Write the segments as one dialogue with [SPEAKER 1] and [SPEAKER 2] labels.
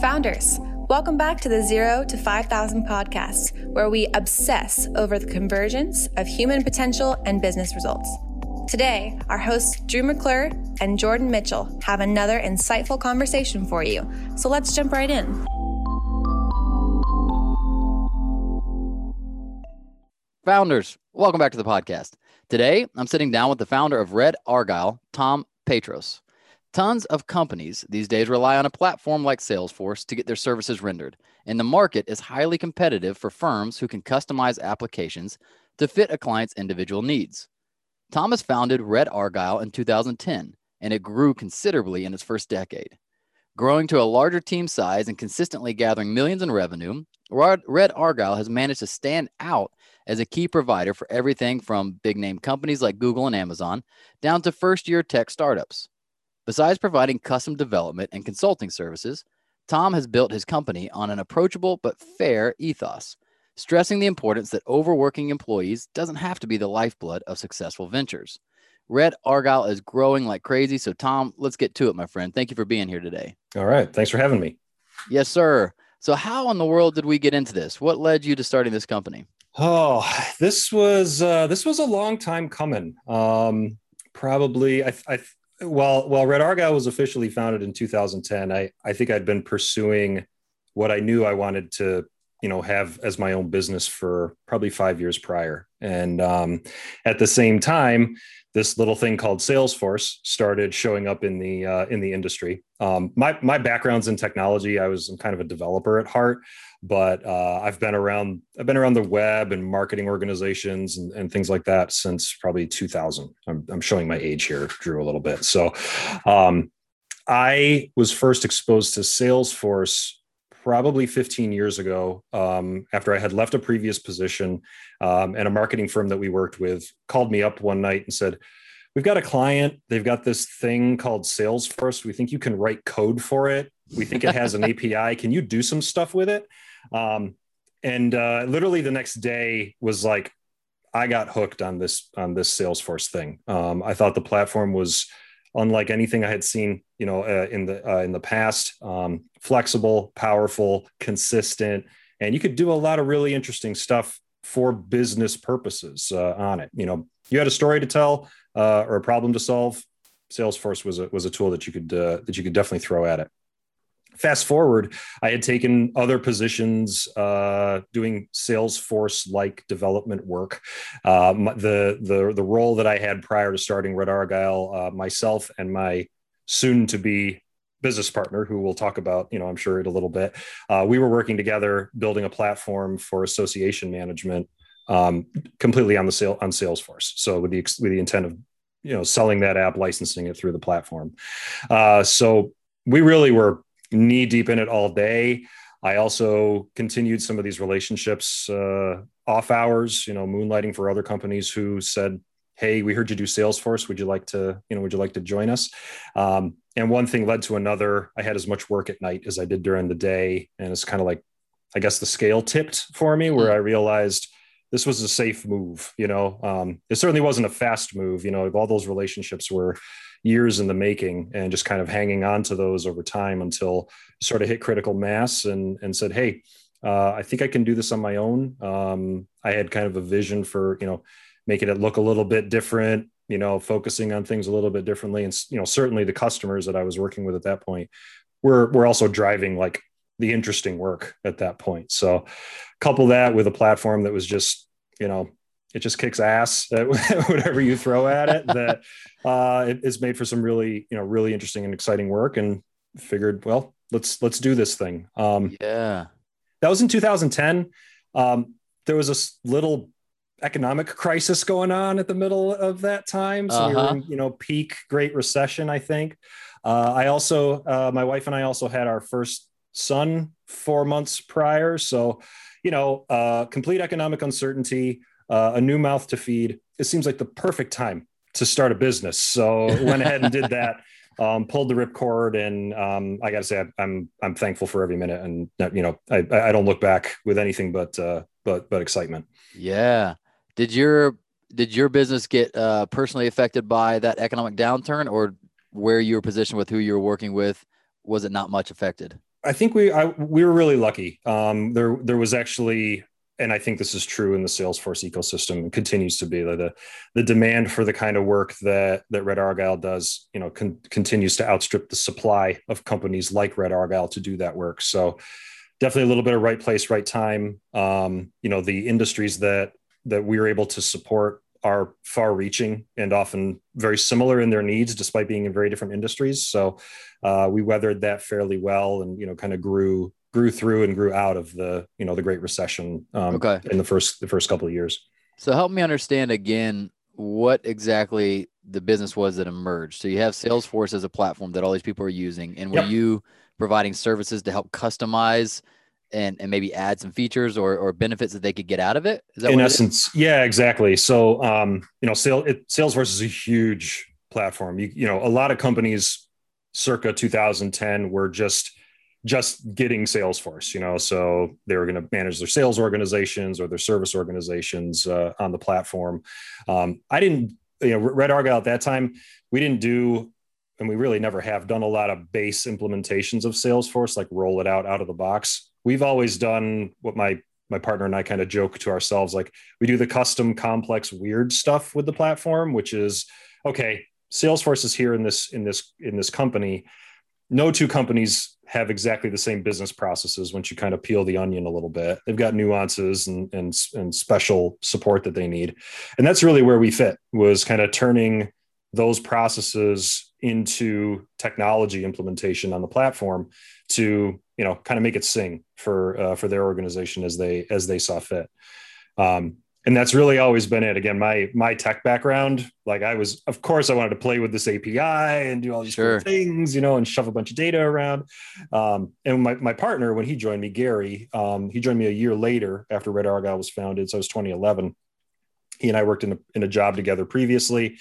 [SPEAKER 1] Founders, welcome back to the Zero to 5,000 podcast, where we obsess over the convergence of human potential and business results. Today, our hosts Drew McClure and Jordan Mitchell have another insightful conversation for you. So let's jump right in.
[SPEAKER 2] Founders, welcome back to the podcast. Today, I'm sitting down with the founder of Red Argyle, Tom Patros. Tons of companies these days rely on a platform like Salesforce to get their services rendered, and the market is highly competitive for firms who can customize applications to fit a client's individual needs. Thomas founded Red Argyle in 2010, and it grew considerably in its first decade. Growing to a larger team size and consistently gathering millions in revenue, Red Argyle has managed to stand out as a key provider for everything from big name companies like Google and Amazon down to first year tech startups. Besides providing custom development and consulting services, Tom has built his company on an approachable but fair ethos, stressing the importance that overworking employees doesn't have to be the lifeblood of successful ventures. Red Argyle is growing like crazy. So, Tom, let's get to it, my friend. Thank you for being here today.
[SPEAKER 3] All right. Thanks for having me.
[SPEAKER 2] Yes, sir. So, how in the world did we get into this? What led you to starting this company?
[SPEAKER 3] Oh, this was uh, this was a long time coming. Um, probably, I, I well, well, Red Argyle was officially founded in 2010. I, I think I'd been pursuing what I knew I wanted to, you know, have as my own business for probably five years prior. And um, at the same time, this little thing called Salesforce started showing up in the uh, in the industry. Um, my my background's in technology. I was kind of a developer at heart, but uh, I've been around I've been around the web and marketing organizations and, and things like that since probably 2000. I'm, I'm, showing my age here, Drew, a little bit. So um, I was first exposed to Salesforce probably 15 years ago um, after I had left a previous position. Um, and a marketing firm that we worked with called me up one night and said, We've got a client. They've got this thing called Salesforce. We think you can write code for it. We think it has an API. Can you do some stuff with it? Um, and uh, literally the next day was like, I got hooked on this on this Salesforce thing. Um, I thought the platform was unlike anything I had seen, you know, uh, in the uh, in the past. Um, flexible, powerful, consistent, and you could do a lot of really interesting stuff for business purposes uh, on it. You know, you had a story to tell uh, or a problem to solve. Salesforce was a was a tool that you could uh, that you could definitely throw at it fast forward, I had taken other positions uh, doing Salesforce like development work. Um, the, the, the role that I had prior to starting Red Argyle, uh, myself and my soon to be business partner who we'll talk about you know i'm sure in a little bit uh, we were working together building a platform for association management um, completely on the sale on salesforce so with the with the intent of you know selling that app licensing it through the platform uh, so we really were knee deep in it all day. I also continued some of these relationships uh, off hours, you know, moonlighting for other companies who said, "Hey, we heard you do Salesforce. Would you like to, you know, would you like to join us?" Um, and one thing led to another. I had as much work at night as I did during the day, and it's kind of like, I guess the scale tipped for me, where I realized this was a safe move. You know, um, it certainly wasn't a fast move. You know, all those relationships were years in the making and just kind of hanging on to those over time until sort of hit critical mass and and said hey uh, i think i can do this on my own. Um, i had kind of a vision for you know making it look a little bit different you know focusing on things a little bit differently. And you know certainly the customers that i was working with at that point were were also driving like the interesting work at that point. So couple that with a platform that was just you know it just kicks ass at whatever you throw at it that uh, it is made for some really you know really interesting and exciting work and figured well let's let's do this thing.
[SPEAKER 2] Um, yeah.
[SPEAKER 3] that was in 2010 um, there was a little economic crisis going on at the middle of that time. So uh-huh. we were uh-huh. in you know peak great recession i think. Uh, i also uh, my wife and i also had our first son four months prior. So you know uh, complete economic uncertainty uh, a new mouth to feed. It seems like the perfect time to start a business. So went ahead and did that. Um, pulled the ripcord, and um, I got to say, I'm I'm thankful for every minute, and you know, I I don't look back with anything but uh, but but excitement.
[SPEAKER 2] Yeah. Did your did your business get uh, personally affected by that economic downturn, or where you were positioned with who you were working with, was it not much affected?
[SPEAKER 3] I think we I, we were really lucky. Um, there there was actually, and I think this is true in the Salesforce ecosystem and continues to be the the demand for the kind of work that that Red Argyle does, you know, con- continues to outstrip the supply of companies like Red Argyle to do that work. So definitely a little bit of right place, right time. Um, you know, the industries that that we are able to support are far reaching and often very similar in their needs despite being in very different industries so uh, we weathered that fairly well and you know kind of grew grew through and grew out of the you know the great recession um, okay. in the first the first couple of years
[SPEAKER 2] so help me understand again what exactly the business was that emerged so you have salesforce as a platform that all these people are using and were yep. you providing services to help customize and, and maybe add some features or, or benefits that they could get out of it?
[SPEAKER 3] Is that in essence? Yeah, exactly. So, um, you know, sale, it, Salesforce is a huge platform. You, you know, a lot of companies circa 2010 were just just getting Salesforce, you know, so they were going to manage their sales organizations or their service organizations uh, on the platform. Um, I didn't, you know, Red Argyle at that time, we didn't do and we really never have done a lot of base implementations of Salesforce, like roll it out out of the box. We've always done what my my partner and I kind of joke to ourselves like we do the custom complex weird stuff with the platform which is okay Salesforce is here in this in this in this company no two companies have exactly the same business processes once you kind of peel the onion a little bit. They've got nuances and and, and special support that they need. And that's really where we fit was kind of turning those processes into technology implementation on the platform to you know kind of make it sing for uh, for their organization as they as they saw fit. Um, and that's really always been it. Again my my tech background like i was of course i wanted to play with this api and do all these sure. cool things you know and shove a bunch of data around. Um, and my, my partner when he joined me gary um, he joined me a year later after red argyle was founded. So it was 2011 he and i worked in a, in a job together previously.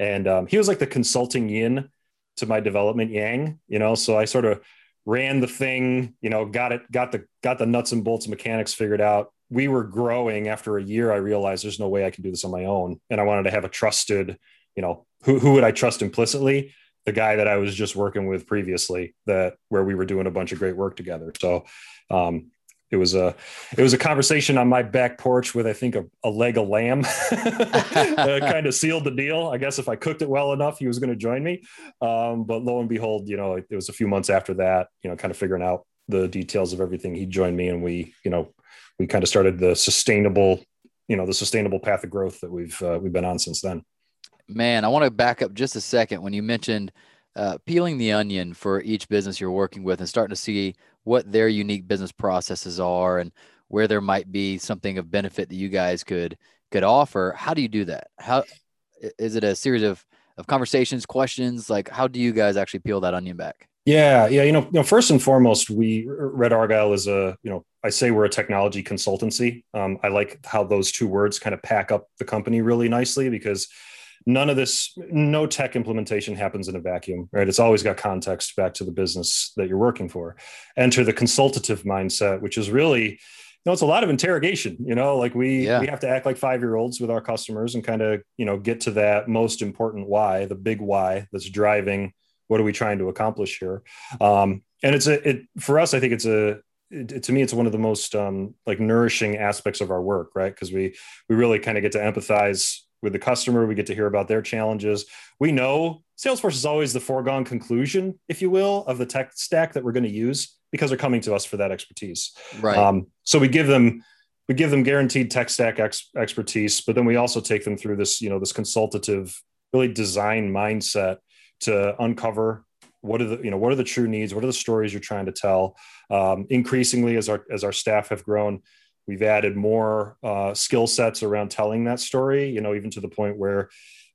[SPEAKER 3] And um, he was like the consulting yin to my development yang you know? So i sort of ran the thing, you know, got it, got the got the nuts and bolts mechanics figured out. We were growing after a year. I realized there's no way I can do this on my own. And I wanted to have a trusted, you know, who, who would I trust implicitly? The guy that I was just working with previously, that where we were doing a bunch of great work together. So um, it was a it was a conversation on my back porch with I think a, a leg of lamb. uh, kind of sealed the deal. I guess if I cooked it well enough, he was going to join me. Um, but lo and behold, you know, it, it, was a few months after that, you know, kind of figuring out the details of everything. He joined me, and we, you know, we kind of started the sustainable, you know, the sustainable path of growth that we've uh, we've been on since then.
[SPEAKER 2] Man, I want to back up just a second when you mentioned uh, peeling the onion for each business you're working with and starting to see what their unique business processes are and where there might be something of benefit that you guys could could offer. How do you do that? How is it a series of of conversations questions? Like how do you guys actually peel that onion back
[SPEAKER 3] yeah yeah you know, you know first and foremost we red argyle is a you know i say we're a technology consultancy. Um, i like how those two words kind of pack up the company really nicely because none of this no tech implementation happens in a vacuum right? It's always got context back to the business that you're working for. Enter the consultative mindset which is really you know it's a lot of interrogation you know? Like we yeah. we have to act like five year olds with our customers and kind of you know get to that most important why the big why that's driving what are we trying to accomplish here um, and it's a it for us i think it's a it, to me it's one of the most um, like nourishing aspects of our work right because we we really kind of get to empathize with the customer. We get to hear about their challenges. We know Salesforce is always the foregone conclusion, if you will, of the tech stack that we're going to use because they're coming to us for that expertise.
[SPEAKER 2] Right. Um,
[SPEAKER 3] so we give them we give them guaranteed tech stack ex- expertise, but then we also take them through this you know this consultative, really design mindset to uncover what are the you know what are the true needs, what are the stories you're trying to tell. Um, increasingly, as our as our staff have grown, We've added more uh, skill sets around telling that story, you know, even to the point where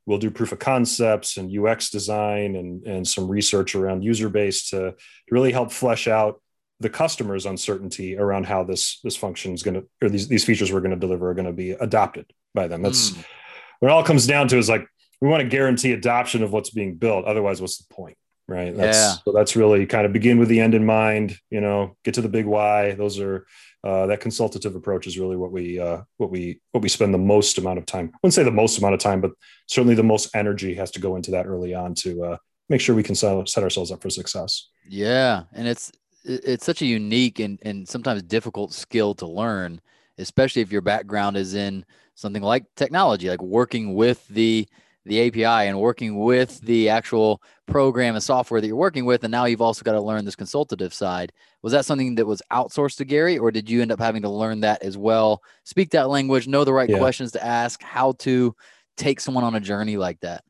[SPEAKER 3] we'll do proof of concepts and UX design and, and some research around user base to, to really help flesh out the customer's uncertainty around how this this function is going to or these, these features we're going to deliver are going to be adopted by them. That's mm. what it all comes down to is like we want to guarantee adoption of what's being built. Otherwise, what's the point? Right. That's, yeah. So that's really kind of begin with the end in mind, you know, get to the big why. Those are uh, that consultative approach is really what we uh, what we what we spend the most amount of time. I wouldn't say the most amount of time, but certainly the most energy has to go into that early on to uh, make sure we can set, set ourselves up for success.
[SPEAKER 2] Yeah, and it's it's such a unique and, and sometimes difficult skill to learn, especially if your background is in something like technology, like working with the the API and working with the actual program and software that you're working with. And now you've also got to learn this consultative side. Was that something that was outsourced to Gary, or did you end up having to learn that as well? Speak that language, know the right yeah. questions to ask, how to take someone on a journey like that?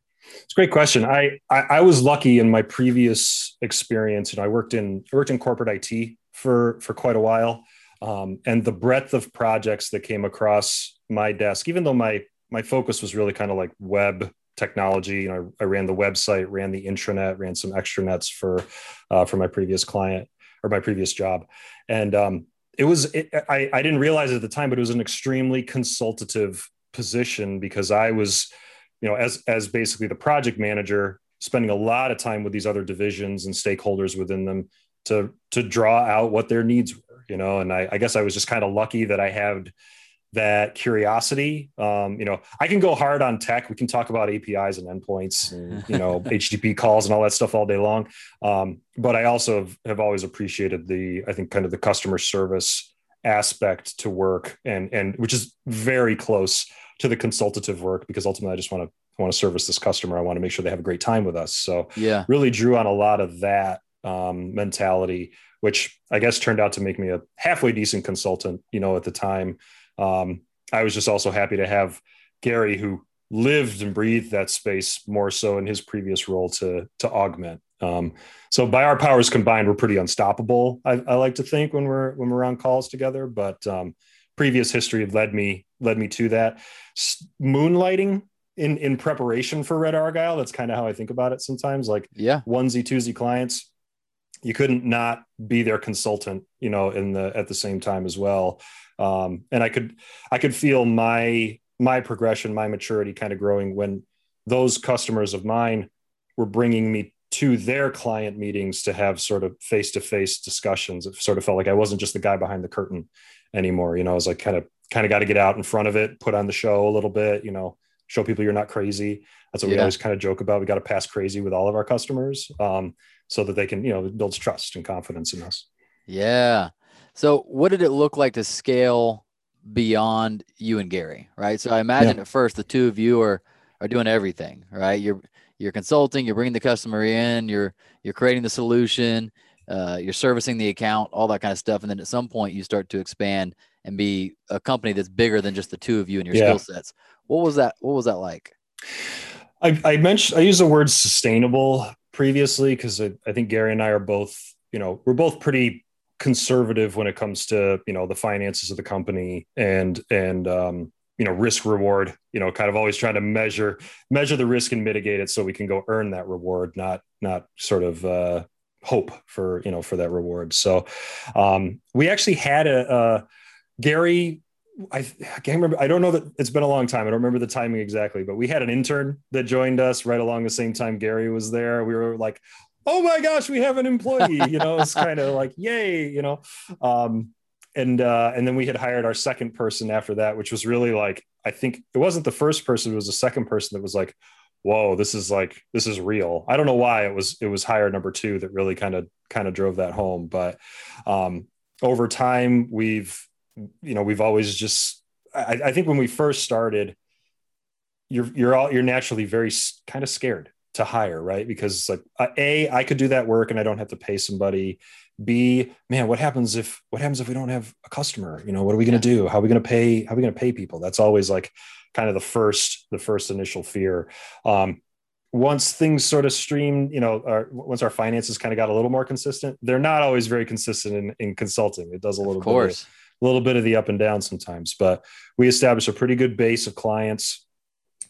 [SPEAKER 3] It's a great question. I, I, I was lucky in my previous experience. You know, I worked in I worked in corporate IT for for quite a while, um, and the breadth of projects that came across my desk, even though my my focus was really kind of like web technology. You know, I, I ran the website, ran the intranet, ran some extranets for uh, for my previous client or my previous job, and um, it was it, I I didn't realize at the time, but it was an extremely consultative position because I was you know, as as basically the project manager, spending a lot of time with these other divisions and stakeholders within them to to draw out what their needs were, you know. And I, I guess I was just kind of lucky that I had that curiosity. Um, you know, I can go hard on tech. We can talk about APIs and endpoints and you know HTTP calls and all that stuff all day long. Um, but I also have, have always appreciated the I think kind of the customer service aspect to work and and which is very close to the consultative work because ultimately I just want to want to service this customer. I want to make sure they have a great time with us. So
[SPEAKER 2] yeah,
[SPEAKER 3] really drew on a lot of that um, mentality, which I guess turned out to make me a halfway decent consultant. You know, at the time, um, I was just also happy to have Gary, who lived and breathed that space more so in his previous role to to augment. Um, so by our powers combined, we're pretty unstoppable. I, I, like to think when we're when we're on calls together, but um, previous history led me led me to that moonlighting in in preparation for red argyle that's kind of how i think about it sometimes like
[SPEAKER 2] yeah
[SPEAKER 3] onesie twosie clients you couldn't not be their consultant you know in the at the same time as well um, and i could i could feel my my progression my maturity kind of growing when those customers of mine were bringing me to their client meetings to have sort of face-to-face discussions. It sort of felt like i wasn't just the guy behind the curtain anymore you know i was like kind of kind of got to get out in front of it put on the show a little bit you know show people you're not crazy. That's what yeah. we always kind of joke about. We got to pass crazy with all of our customers um, so that they can you know builds trust and confidence in us.
[SPEAKER 2] Yeah so what did it look like to scale beyond you and gary right? So i imagine yeah. at first the two of you are are doing everything right? You're you're consulting you're bringing the customer in you're you're creating the solution uh, you're servicing the account all that kind of stuff. And then at some point you start to expand and be a company that's bigger than just the two of you and your yeah. skill sets. What was that what was that like?
[SPEAKER 3] I, I mentioned i used the word sustainable previously because I, I think gary and i are both you know we're both pretty conservative when it comes to you know the finances of the company and and um, you know risk reward you know kind of always trying to measure measure the risk and mitigate it so we can go earn that reward not not sort of uh, hope for you know for that reward so um, we actually had a, a gary I, I, can't remember. I don't know that it's been a long time. I don't remember the timing exactly, but we had an intern that joined us right along the same time Gary was there. We were like, oh my gosh, we have an employee. You know, it's kind of like, yay, you know. Um, and uh, and then we had hired our second person after that, which was really like, I think it wasn't the first person, it was the second person that was like, whoa, this is like this is real. I don't know why it was it was hire number two that really kind of kind of drove that home. But um, over time, we've you know we've always just I, I think when we first started, you're you're all you're naturally very kind of scared to hire, right? Because like uh, a I could do that work and I don't have to pay somebody. B, man, what happens if what happens if we don't have a customer? You know, what are we going to do? How are we going to pay? How are we going to pay people? That's always like kind of the first the first initial fear. Um, once things sort of stream, you know, our, once our finances kind of got a little more consistent, they're not always very consistent in, in consulting. It does a little
[SPEAKER 2] of course.
[SPEAKER 3] bit, a little bit of the up and down sometimes, but we established a pretty good base of clients.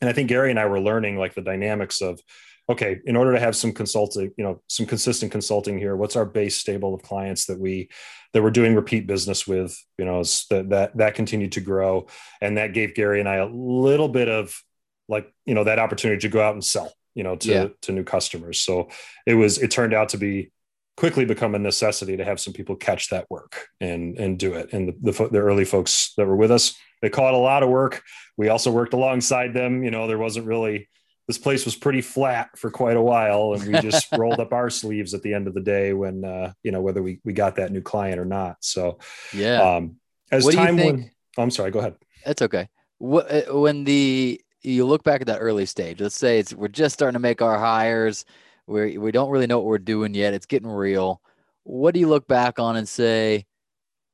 [SPEAKER 3] And I think Gary and I were learning like the dynamics of, okay, in order to have some consulting, you know, some consistent consulting here, what's our base stable of clients that we that we're doing repeat business with? You know, that that that continued to grow, and that gave Gary and I a little bit of like you know that opportunity to go out and sell, you know, to yeah. to new customers. So it was it turned out to be quickly become a necessity to have some people catch that work and and do it. And the, the, the early folks that were with us, they caught a lot of work. We also worked alongside them. You know, there wasn't really this place was pretty flat for quite a while, and we just rolled up our sleeves at the end of the day when uh, you know whether we we got that new client or not. So
[SPEAKER 2] yeah.
[SPEAKER 3] Um, as
[SPEAKER 2] What
[SPEAKER 3] time went, oh, I'm sorry. Go ahead.
[SPEAKER 2] That's okay. What uh, when the you look back at that early stage? Let's say it's we're just starting to make our hires. We we don't really know what we're doing yet. It's getting real. What do you look back on and say,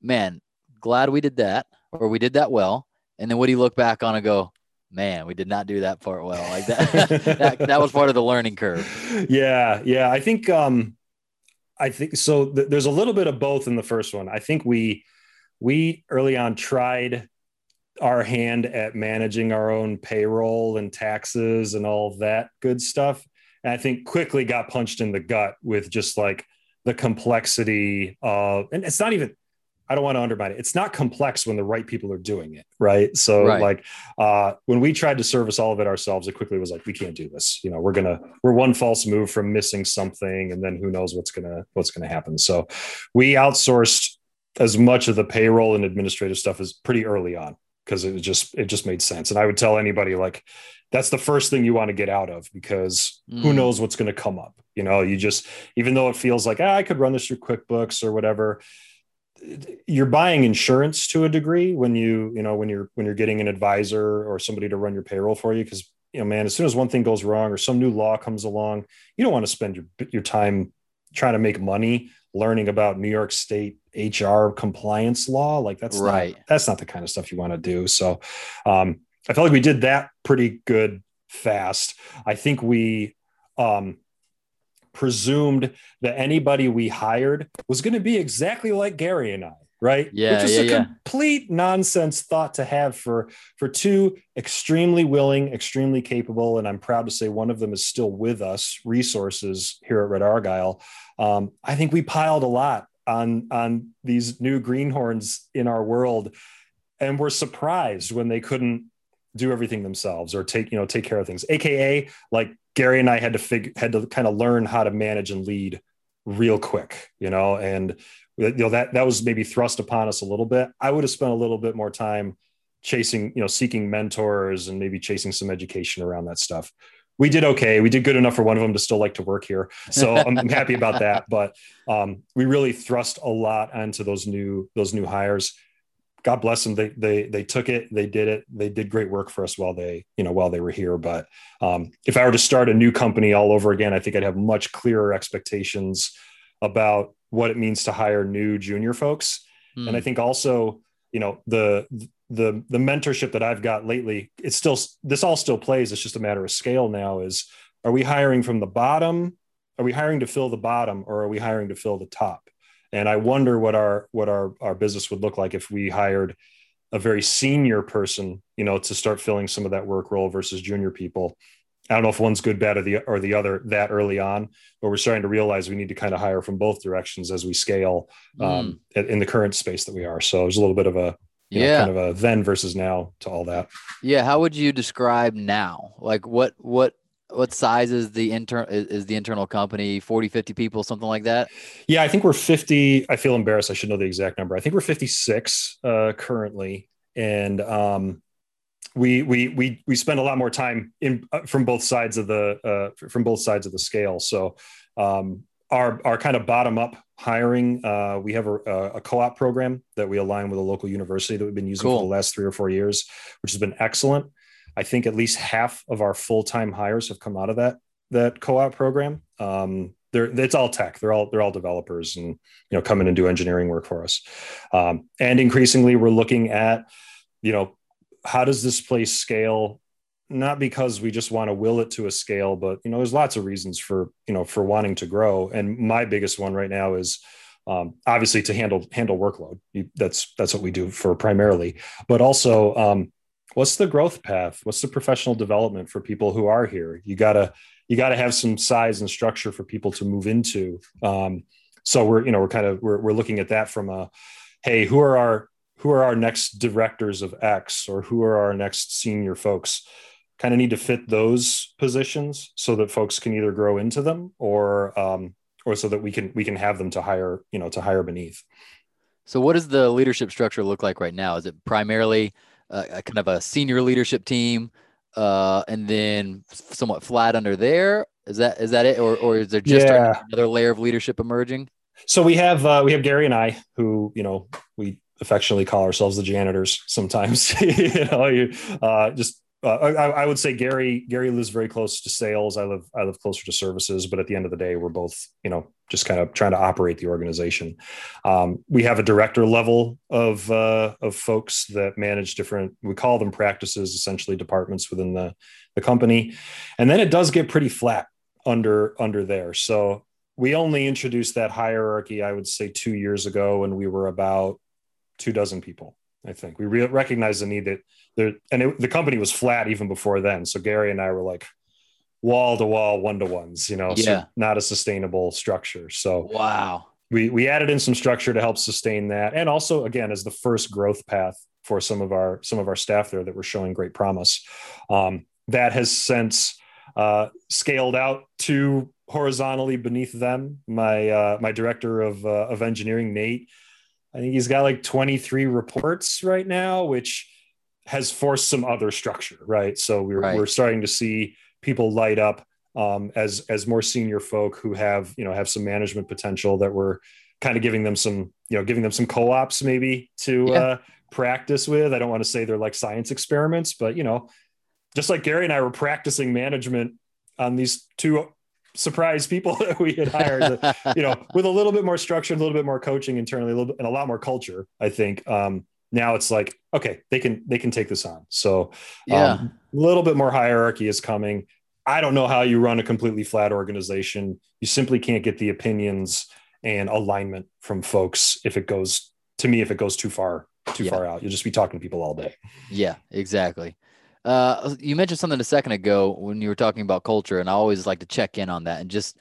[SPEAKER 2] man, glad we did that, or we did that well? And then what do you look back on and go, man, we did not do that part well. Like that that, that was part of the learning curve.
[SPEAKER 3] yeah yeah i think um i think so th- there's a little bit of both in the first one i think we we early on tried our hand at managing our own payroll and taxes and all that good stuff and i think quickly got punched in the gut with just like the complexity of and it's not even I don't want to undermine it. It's not complex when the right people are doing it, right? So
[SPEAKER 2] Right.
[SPEAKER 3] like uh, when we tried to service all of it ourselves, it quickly was like, we can't do this. You know, we're gonna we're one false move from missing something, and then who knows what's gonna what's gonna happen. So we outsourced as much of the payroll and administrative stuff as pretty early on because it just it just made sense. And I would tell anybody like that's the first thing you want to get out of because who
[SPEAKER 2] Mm.
[SPEAKER 3] knows what's going to come up. You know, you just even though it feels like ah, I could run this through QuickBooks or whatever, you're buying insurance to a degree when you you know when you're when you're getting an advisor or somebody to run your payroll for you because you know man as soon as one thing goes wrong or some new law comes along you don't want to spend your your time trying to make money learning about New York State HR compliance law. Like that's
[SPEAKER 2] Right.
[SPEAKER 3] not, that's not the kind of stuff you want to do. So um I felt like we did that pretty good fast. I think we um presumed that anybody we hired was going to be exactly like Gary and I, right?
[SPEAKER 2] Yeah,
[SPEAKER 3] Which is
[SPEAKER 2] yeah,
[SPEAKER 3] a
[SPEAKER 2] yeah.
[SPEAKER 3] complete nonsense thought to have for for two extremely willing, extremely capable, and I'm proud to say one of them is still with us. Resources here at Red Argyle. Um, I think we piled a lot on on these new greenhorns in our world, and we're surprised when they couldn't do everything themselves or take you know take care of things. Aka like gary and i had to figure had to kind of learn how to manage and lead real quick you know? And you know that that was maybe thrust upon us a little bit. I would have spent a little bit more time chasing you know seeking mentors and maybe chasing some education around that stuff. We did okay. We did good enough for one of them to still like to work here. So i'm, I'm happy about that. But um, we really thrust a lot onto those new those new hires God bless them. They they they took it. They did it. They did great work for us while they you know while they were here. But um, if I were to start a new company all over again, I think I'd have much clearer expectations about what it means to hire new junior folks. And I
[SPEAKER 2] Hmm.
[SPEAKER 3] think also you know the the the mentorship that I've got lately. It's still this all still plays. It's just a matter of scale now. Is are we hiring from the bottom? Are we hiring to fill the bottom, or are we hiring to fill the top? And I wonder what our what our our business would look like if we hired a very senior person, you know, to start filling some of that work role versus junior people. I don't know if one's good, bad, or the or the other that early on, but we're starting to realize we need to kind of hire from both directions as we scale um, in- in the current space that we are. So there's a little bit of a you know,
[SPEAKER 2] yeah.
[SPEAKER 3] kind of a then versus now to all that.
[SPEAKER 2] Yeah, how would you describe now? Like what what what size is the intern is, is the internal company? 40, 50 people, something like that?
[SPEAKER 3] Yeah, I think we're 50. I feel embarrassed. I should know the exact number. I think we're 56 uh, currently, and um, we we we we spend a lot more time in uh, from both sides of the uh, from both sides of the scale. So um, our our kind of bottom up hiring, uh, we have a, a co-op program that we align with a local university that we've been using
[SPEAKER 2] Cool.
[SPEAKER 3] for the last three or four years, which has been excellent. I think at least half of our full time hires have come out of that that co-op program. Um, they're it's all tech. They're all they're all developers and you know come in and do engineering work for us. Um, and increasingly, we're looking at you know how does this place scale? Not because we just want to will it to a scale, but you know there's lots of reasons for you know for wanting to grow. And my biggest one right now is um, obviously to handle handle workload. That's that's what we do for primarily, but also um, what's the growth path? What's the professional development for people who are here? You gotta you got to have some size and structure for people to move into. Um, so we're you know we're kind of we're, we're looking at that from a hey who are our who are our next directors of X or who are our next senior folks? Kind of need to fit those positions so that folks can either grow into them or um, or so that we can we can have them to hire you know to hire beneath.
[SPEAKER 2] So what does the leadership structure look like right now? Is it primarily uh, a kind of a senior leadership team, uh, and then somewhat flat under there. Is that is that it, or or is there just
[SPEAKER 3] Yeah.
[SPEAKER 2] another layer of leadership emerging?
[SPEAKER 3] So we have uh, we have Gary and I, who you know we affectionately call ourselves the janitors. Sometimes, you know, you uh, just uh, I, I would say Gary Gary lives very close to sales. I live I live closer to services, but at the end of the day, we're both you know just kind of trying to operate the organization. Um, we have a director level of uh, of folks that manage different. We call them practices, essentially departments within the the company, and then it does get pretty flat under under there. So we only introduced that hierarchy, I would say, two years ago, when we were about two dozen people. I think we re- recognized the need that there, and it, the company was flat even before then. So Gary and I were like wall to wall, one to ones, you know, so not a sustainable structure. So
[SPEAKER 2] Wow.
[SPEAKER 3] we we added in some structure to help sustain that, and also again as the first growth path for some of our some of our staff there that were showing great promise. Um, that has since uh, scaled out to horizontally beneath them. My uh, my director of uh, of engineering, Nate, I think he's got like 23 reports right now, which has forced some other structure, right? So we're
[SPEAKER 2] Right.
[SPEAKER 3] we're starting to see people light up um, as as more senior folk who have you know have some management potential that we're kind of giving them some you know giving them some co-ops maybe to
[SPEAKER 2] Yeah.
[SPEAKER 3] uh, practice with. I don't want to say they're like science experiments, but you know, just like Gary and I were practicing management on these two surprise people that we had hired, you know, with a little bit more structure, a little bit more coaching internally, a little bit, and a lot more culture. I think um, now it's like okay, they can they can take this on. So
[SPEAKER 2] yeah.
[SPEAKER 3] um, a little bit more hierarchy is coming. I don't know how you run a completely flat organization. You simply can't get the opinions and alignment from folks if it goes to me if it goes too far too
[SPEAKER 2] Yeah.
[SPEAKER 3] far out. You'll just be talking to people all day.
[SPEAKER 2] Yeah, exactly. Uh, you mentioned something a second ago when you were talking about culture, and I always like to check in on that. And just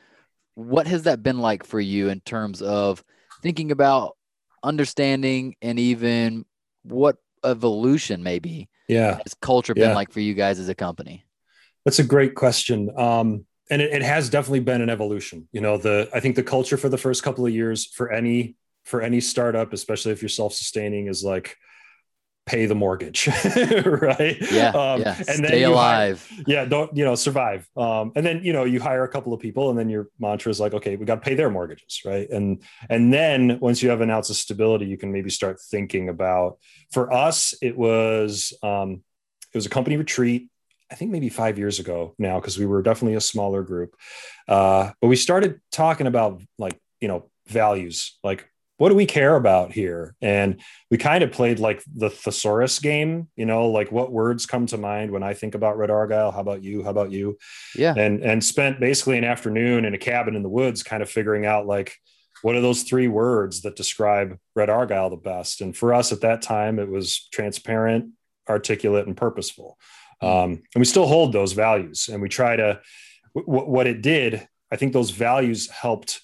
[SPEAKER 2] what has that been like for you in terms of thinking about understanding and even what evolution maybe
[SPEAKER 3] Yeah,
[SPEAKER 2] has culture been
[SPEAKER 3] Yeah.
[SPEAKER 2] like for you guys as a company?
[SPEAKER 3] that's a great question. Um, and it, it has definitely been an evolution. You know, the I think the culture for the first couple of years for any for any startup, especially if you're self-sustaining, is like pay the mortgage, right?
[SPEAKER 2] Yeah,
[SPEAKER 3] Um,
[SPEAKER 2] yeah.
[SPEAKER 3] And then
[SPEAKER 2] Stay
[SPEAKER 3] you hire-
[SPEAKER 2] alive.
[SPEAKER 3] yeah don't you know survive um, and then you know you hire a couple of people and then your mantra is like okay we got to pay their mortgages right and and then once you have an ounce of stability you can maybe start thinking about for us it was um, it was a company retreat i think maybe five years ago now because we were definitely a smaller group uh, but we started talking about like you know values like what do we care about here? And we kind of played like the thesaurus game you know like what words come to mind when i think about red argyle? How about you? How about you?
[SPEAKER 2] Yeah.
[SPEAKER 3] and and spent basically an afternoon in a cabin in the woods kind of figuring out like what are those three words that describe red argyle the best? And for us at that time it was transparent articulate and purposeful. Um, and we still hold those values and we try to w- what it did i think those values helped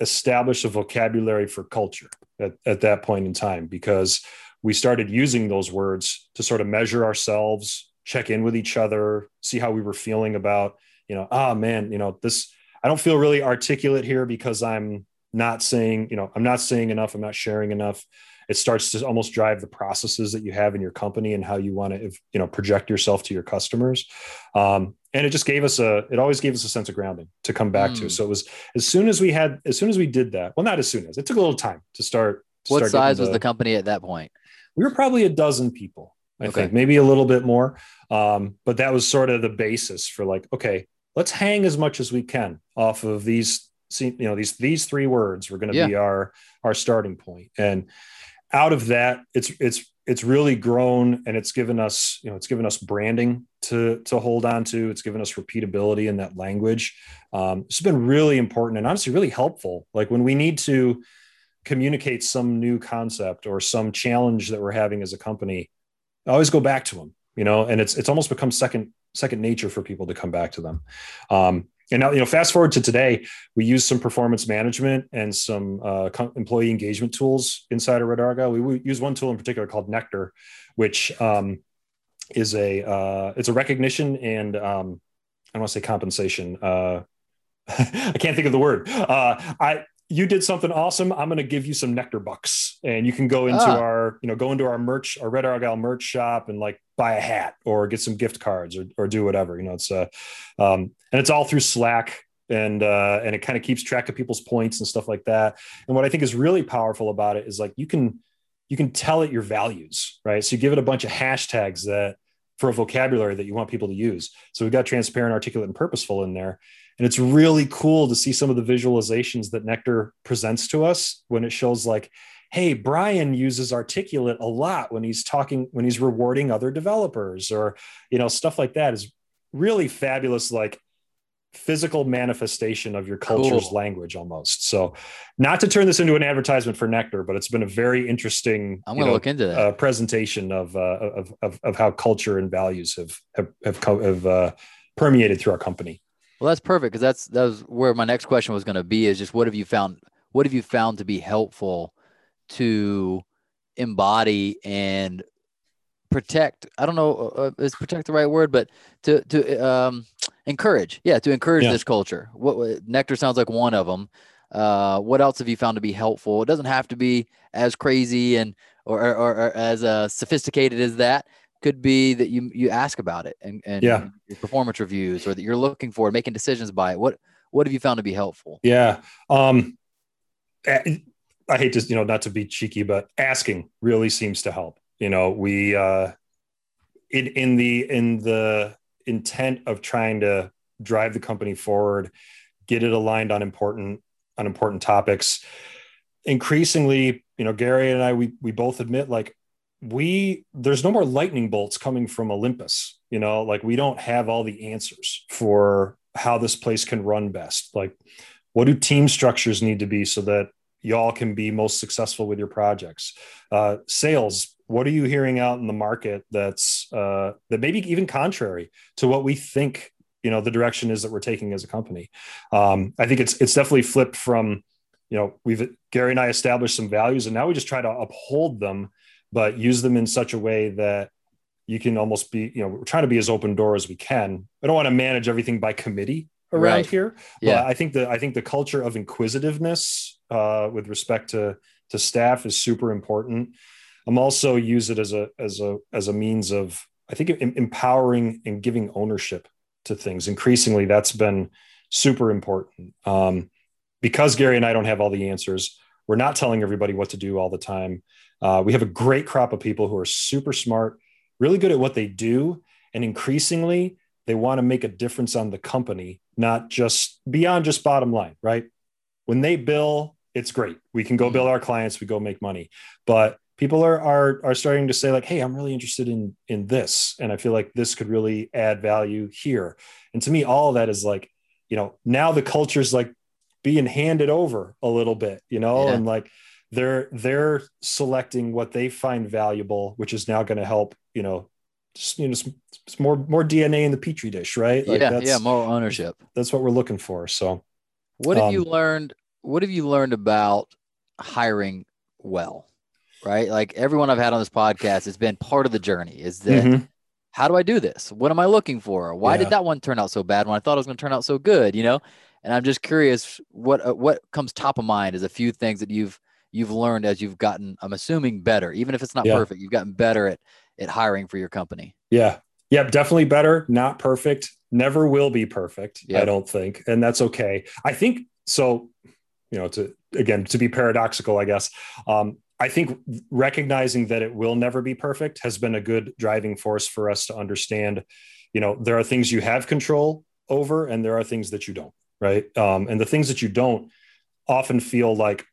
[SPEAKER 3] establish a vocabulary for culture at, at that point in time because we started using those words to sort of measure ourselves check in with each other see how we were feeling about you know ah man you know this i don't feel really articulate here because i'm not saying you know i'm not saying enough i'm not sharing enough. It starts to almost drive the processes that you have in your company and how you want to you know project yourself to your customers. Um, and it just gave us a it always gave us a sense of grounding to come back to
[SPEAKER 2] Mm.
[SPEAKER 3] so it was as soon as we had as soon as we did that well not as soon as it took a little time to start to
[SPEAKER 2] What
[SPEAKER 3] start
[SPEAKER 2] size was the company at that point?
[SPEAKER 3] we were probably a dozen people i
[SPEAKER 2] Okay.
[SPEAKER 3] think maybe a little bit more um, but that was sort of the basis for like okay let's hang as much as we can off of these you know these these three words were going to
[SPEAKER 2] Yeah.
[SPEAKER 3] be our our starting point and out of that it's it's it's really grown and it's given us you know it's given us branding to to hold on to. It's given us repeatability in that language. Um, it's been really important and honestly really helpful. Like when we need to communicate some new concept or some challenge that we're having as a company I always go back to them you know and it's it's almost become second second nature for people to come back to them. Um, and now you know fast forward to today we use some performance management and some uh, employee engagement tools inside of red argyle we, we use one tool in particular called nectar which um, is a uh, it's a recognition and um, i don't want to say compensation uh, i can't think of the word. Uh, i you did something awesome. I'm going to give you some nectar bucks and you can go into ah. our, you know, go into our merch, our Red Argyle merch shop and like buy a hat or get some gift cards or, or do whatever, you know, it's, uh, um, and it's all through Slack and, uh, and it kind of keeps track of people's points and stuff like that. And what I think is really powerful about it is like, you can, you can tell it your values, right? So you give it a bunch of hashtags that for a vocabulary that you want people to use. So we've got transparent, articulate, and purposeful in there. And it's really cool to see some of the visualizations that Nectar presents to us when it shows like, hey, Brian uses articulate a lot when he's talking, when he's rewarding other developers or, you know, stuff like that is really fabulous. Like physical manifestation of your culture's cool. language almost. So, not to turn this into an advertisement for Nectar, but it's been a very interesting.
[SPEAKER 2] I'm going to look into that
[SPEAKER 3] uh, presentation of, uh, of, of of how culture and values have have have, have uh, permeated through our company.
[SPEAKER 2] Well, that's perfect because that's that was where my next question was going to be. Is just what have you found? What have you found to be helpful to embody and protect? I don't know, uh, uh is protect the right word, but to to um, encourage. Yeah, to encourage yeah. this culture. What, what, nectar sounds like one of them. Uh, what else have you found to be helpful? It doesn't have to be as crazy and or, or, or as uh, sophisticated as that could be that you you ask about it and, and
[SPEAKER 3] yeah.
[SPEAKER 2] your performance reviews or that you're looking for making decisions by it. What what have you found to be helpful?
[SPEAKER 3] Yeah. Um i hate to you know not to be cheeky but asking really seems to help. You know we uh in in the in the intent of trying to drive the company forward get it aligned on important on important topics. Increasingly you know gary and i we we both admit like we there's no more lightning bolts coming from Olympus. You know, like we don't have all the answers for how this place can run best. Like, what do team structures need to be so that y'all can be most successful with your projects? Uh, sales. What are you hearing out in the market that's uh, that maybe even contrary to what we think? You know, the direction is that we're taking as a company. Um, I think it's it's definitely flipped from you know we've Gary and I established some values, and now we just try to uphold them but use them in such a way that you can almost be, you know, we're trying to be as open door as we can. I don't want to manage everything by committee around right. here. Yeah. But I think the I think the culture of inquisitiveness uh, with respect to to staff is super important. I'm also use it as a as a as a means of I think empowering and giving ownership to things. Increasingly, that's been super important. Um, because Gary and I don't have all the answers, we're not telling everybody what to do all the time. Uh, we have a great crop of people who are super smart, really good at what they do, and increasingly they want to make a difference on the company, not just beyond just bottom line, right? When they bill, it's great. We can go bill our clients, we go make money. But people are are are starting to say like, "Hey, I'm really interested in in this, and I feel like this could really add value here." And to me, all of that is like, you know, now the culture is like being handed over a little bit, you know, yeah. and like they're they're selecting what they find valuable, which is now going to help you know just, you know it's more more DNA in the petri dish, right?
[SPEAKER 2] Like yeah, yeah, more ownership.
[SPEAKER 3] That's what we're looking for. So,
[SPEAKER 2] what have um, you learned? What have you learned about hiring well? Right, like everyone I've had on this podcast, it's been part of the journey. Is that mm-hmm. how do I do this? What am I looking for? Why yeah. did that one turn out so bad when I thought it was going to turn out so good? You know, and I'm just curious what uh, what comes top of mind is a few things that you've you've learned as you've gotten i'm assuming better even if it's not yeah. perfect you've gotten better at at hiring for your company
[SPEAKER 3] yeah yeah definitely better not perfect never will be perfect yep. i don't think and that's okay i think so you know to again to be paradoxical i guess um, i think recognizing that it will never be perfect has been a good driving force for us to understand you know there are things you have control over and there are things that you don't right um, and the things that you don't often feel like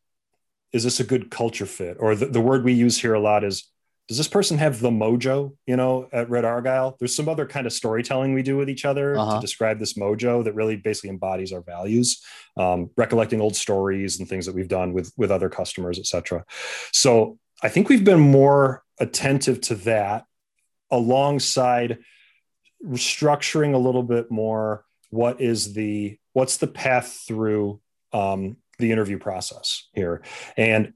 [SPEAKER 3] is this a good culture fit? Or the, the word we use here a lot is, does this person have the mojo, you know, at Red Argyle? There's some other kind of storytelling we do with each other uh-huh. to describe this mojo that really basically embodies our values, um, recollecting old stories and things that we've done with, with other customers, et cetera. So I think we've been more attentive to that alongside structuring a little bit more what is the what's the path through um, the interview process here. And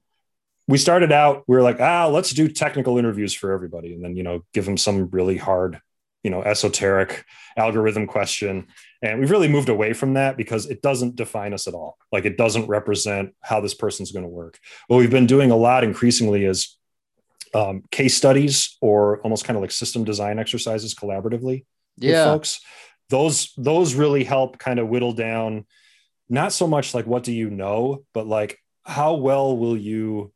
[SPEAKER 3] we started out, we were like, ah, let's do technical interviews for everybody. And then, you know, give them some really hard you know esoteric algorithm question and we've really moved away from that because it doesn't define us at all like it doesn't represent how this person's going to work what we've been doing a lot increasingly is um, case studies or almost kind of like system design exercises collaboratively
[SPEAKER 2] yeah
[SPEAKER 3] folks those those really help kind of whittle down not so much like what do you know but like how well will you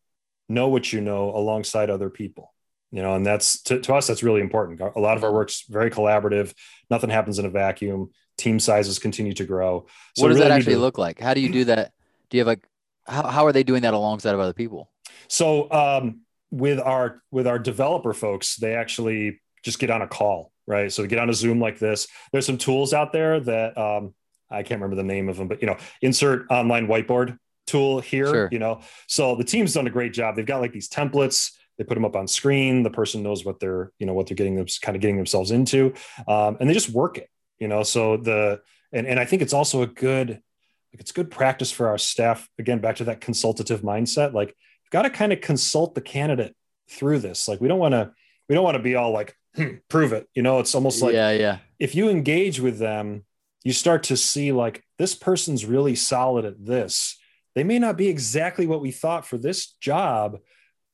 [SPEAKER 3] know what you know alongside other people? You know and that's to, to us that's really important. A lot of our work's very collaborative. Nothing happens in a vacuum. Team sizes continue to grow.
[SPEAKER 2] So what does really that actually to, look like? How do you do that? Do you have like how, how are they doing that alongside of other people?
[SPEAKER 3] So um, with our with our developer folks they actually just get on a call right? So to get on a zoom like this. There's some tools out there that um, i can't remember the name of them but you know insert online whiteboard tool here sure. you know? So the team's done a great job. They've got like these templates. They put them up on screen. The person knows what they're you know what they're getting them kind of getting themselves into um, and they just work it you know? So the and, and i think it's also a good like it's good practice for our staff. Again back to that consultative mindset like you've got to kind of consult the candidate through this. Like we don't want to we don't want to be all like hmm, prove it you know it's almost like
[SPEAKER 2] yeah yeah
[SPEAKER 3] if you engage with them you start to see like this person's really solid at this they may not be exactly what we thought for this job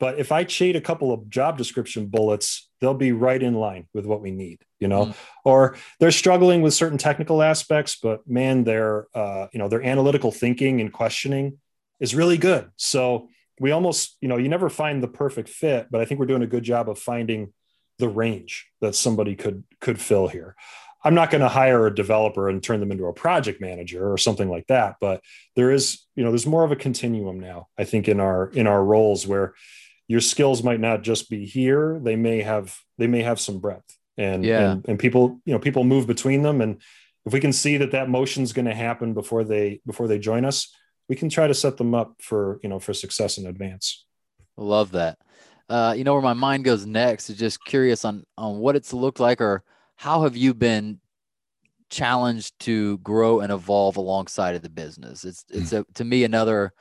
[SPEAKER 3] but if I cheat a couple of job description bullets, they'll be right in line with what we need, you know, mm. or they're struggling with certain technical aspects, but man, their, uh, you know, their analytical thinking and questioning is really good. So we almost, you know, you never find the perfect fit, but I think we're doing a good job of finding the range that somebody could, could fill here. I'm not going to hire a developer and turn them into a project manager or something like that, but there is, you know, there's more of a continuum now, I think in our, in our roles where, your skills might not just be here they may have they may have some breadth. And yeah. and, and people you know people move between them and if we can see that that motion is going to happen before they before they join us we can try to set them up for you know for success in advance.
[SPEAKER 2] Love that uh, you know where my mind goes next is just curious on on what it's looked like or how have you been challenged to grow and evolve alongside of the business it's it's a, to me another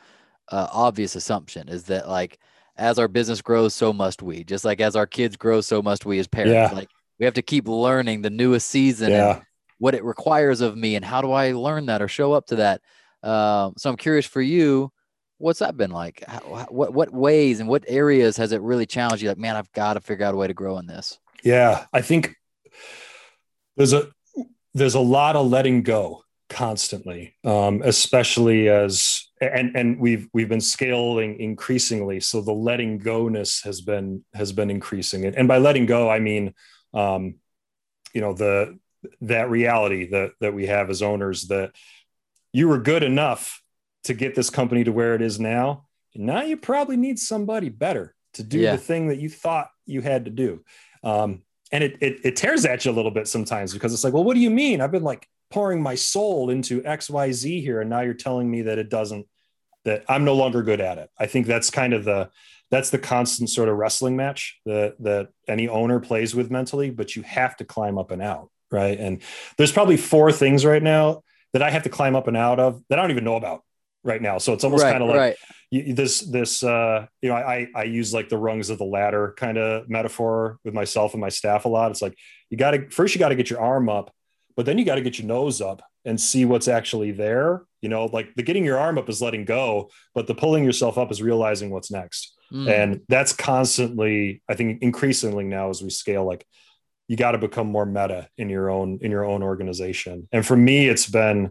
[SPEAKER 2] uh, obvious assumption is that like as our business grows, so must we. Just like as our kids grow, so must we as parents. Yeah. Like we have to keep learning the newest season yeah. and what it requires of me and how do I learn that or show up to that. Um, so I'm curious for you, what's that been like? How, what what ways and what areas has it really challenged you? Like, man, I've got to figure out a way to grow in this.
[SPEAKER 3] Yeah, I think there's a there's a lot of letting go constantly, um, especially as and and we've we've been scaling increasingly. So the letting go ness has been has been increasing, and, and by letting go, I mean, um, you know, the that reality that that we have as owners that you were good enough to get this company to where it is now. Now you probably need somebody better to do yeah. the thing that you thought you had to do. Um, and it, it, it tears at you a little bit sometimes because it's like, well, what do you mean? I've been like pouring my soul into XYZ here. And now you're telling me that it doesn't, that I'm no longer good at it. I think that's kind of the, that's the constant sort of wrestling match that, that any owner plays with mentally, but you have to climb up and out. Right. And there's probably four things right now that I have to climb up and out of that I don't even know about right now. So it's almost right, kind of like right. you, this, this, uh, you know, I, I use like the rungs of the ladder kind of metaphor with myself and my staff a lot. It's like, you got to, first you got to get your arm up but then you got to get your nose up and see what's actually there you know like the getting your arm up is letting go but the pulling yourself up is realizing what's next mm. and that's constantly i think increasingly now as we scale like you got to become more meta in your own in your own organization and for me it's been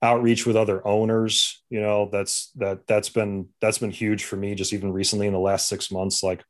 [SPEAKER 3] outreach with other owners you know that's that that's been that's been huge for me just even recently in the last six months like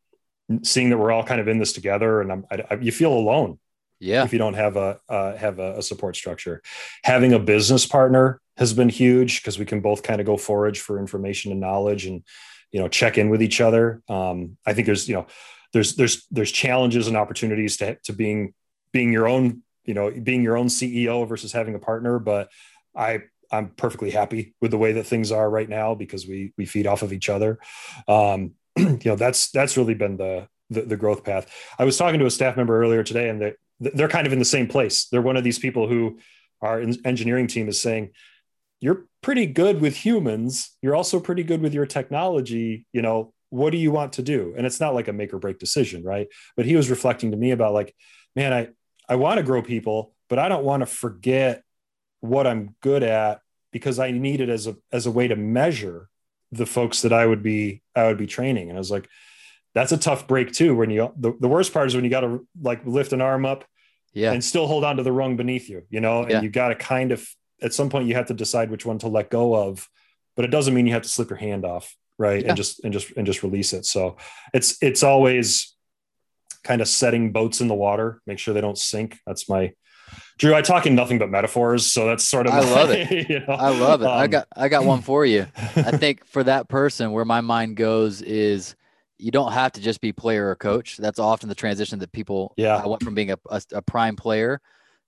[SPEAKER 3] seeing that we're all kind of in this together and I'm, I, I, you feel alone
[SPEAKER 2] yeah.
[SPEAKER 3] If you don't have a uh, have a, a, support structure, having a business partner has been huge because we can both kind of go forage for information and knowledge, and you know check in with each other. Um, I think there's you know there's there's there's challenges and opportunities to to being being your own you know being your own CEO versus having a partner, but I I'm perfectly happy with the way that things are right now because we we feed off of each other. Um, you know that's that's really been the, the, the growth path. I was talking to a staff member earlier today, and they they're kind of in the same place. They're one of these people who our engineering team is saying, you're pretty good with humans. You're also pretty good with your technology. You know, what do you want to do? And it's not like a make or break decision, right? But he was reflecting to me about like, man, I, I want to grow people, but I don't want to forget what I'm good at because I need it as a as a way to measure the folks that I would be I would be training. And I was like, that's a tough break too. When you the, the worst part is when you got to like lift an arm up,
[SPEAKER 2] yeah,
[SPEAKER 3] and still hold on to the rung beneath you, you know, and
[SPEAKER 2] Yeah.
[SPEAKER 3] you got to kind of at some point you have to decide which one to let go of, but it doesn't mean you have to slip your hand off, right?
[SPEAKER 2] Yeah.
[SPEAKER 3] And just and just and just release it. So it's it's always kind of setting boats in the water, make sure they don't sink. That's my Drew. I talk in nothing but metaphors, so that's sort of
[SPEAKER 2] I
[SPEAKER 3] my-
[SPEAKER 2] love it.
[SPEAKER 3] You know?
[SPEAKER 2] I love it. I
[SPEAKER 3] Um,
[SPEAKER 2] got I got one for you. I think for that person, where my mind goes is you don't have to just be player or coach. That's often the transition that people.
[SPEAKER 3] Yeah.
[SPEAKER 2] I went from being a, a, a prime player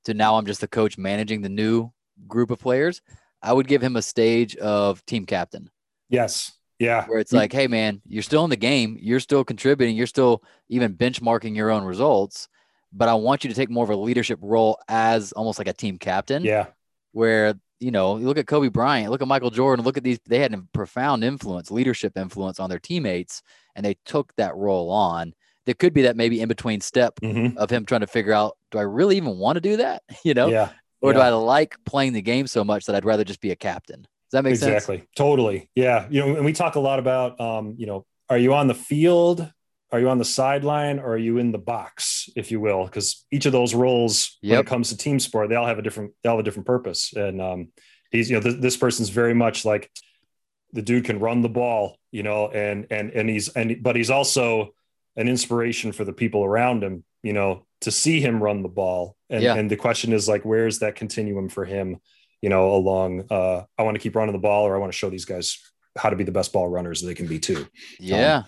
[SPEAKER 2] to now I'm just the coach managing the new group of players. I would give him a stage of team captain
[SPEAKER 3] yes, yeah,
[SPEAKER 2] where it's like, hey man, you're still in the game, you're still contributing, you're still even benchmarking your own results, but I want you to take more of a leadership role as almost like a team captain
[SPEAKER 3] yeah,
[SPEAKER 2] where you know you look at Kobe Bryant, look at Michael Jordan, look at these. They had a profound influence, leadership influence on their teammates, and they took that role on. There could be that maybe in between step
[SPEAKER 3] Mhm.
[SPEAKER 2] of him trying to figure out, do I really even want to do that? You know,
[SPEAKER 3] yeah.
[SPEAKER 2] or do. I like playing the game so much that I'd rather just be a captain? Does that make sense?
[SPEAKER 3] exactly totally yeah you know and we talk a lot about um you know are you on the field are you on the sideline or are you in the box if you will? Because each of those roles when it comes to team sport they all have a different they all have a different purpose. And um he's you know th- this person's very much like the dude can run the ball you know and and and he's and but he's also an inspiration for the people around him you know to see him run the ball. And
[SPEAKER 2] Yeah.
[SPEAKER 3] and the question is like where's that continuum for him you know, along uh I want to keep running the ball or I want to show these guys how to be the best ball runners they can be too.
[SPEAKER 2] Yeah,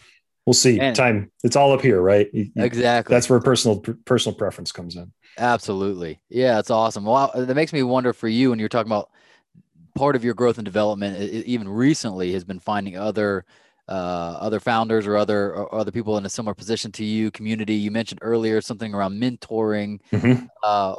[SPEAKER 3] We'll see.
[SPEAKER 2] And-
[SPEAKER 3] Time. It's all up here, right?
[SPEAKER 2] Exactly.
[SPEAKER 3] That's where personal personal preference comes in.
[SPEAKER 2] Absolutely. Yeah, it's awesome. Well, that makes me wonder for you when you're talking about part of your growth and development, even recently, has been finding other uh, other founders or other or other people in a similar position to you, community. You mentioned earlier something around mentoring.
[SPEAKER 3] Mhm.
[SPEAKER 2] Uh,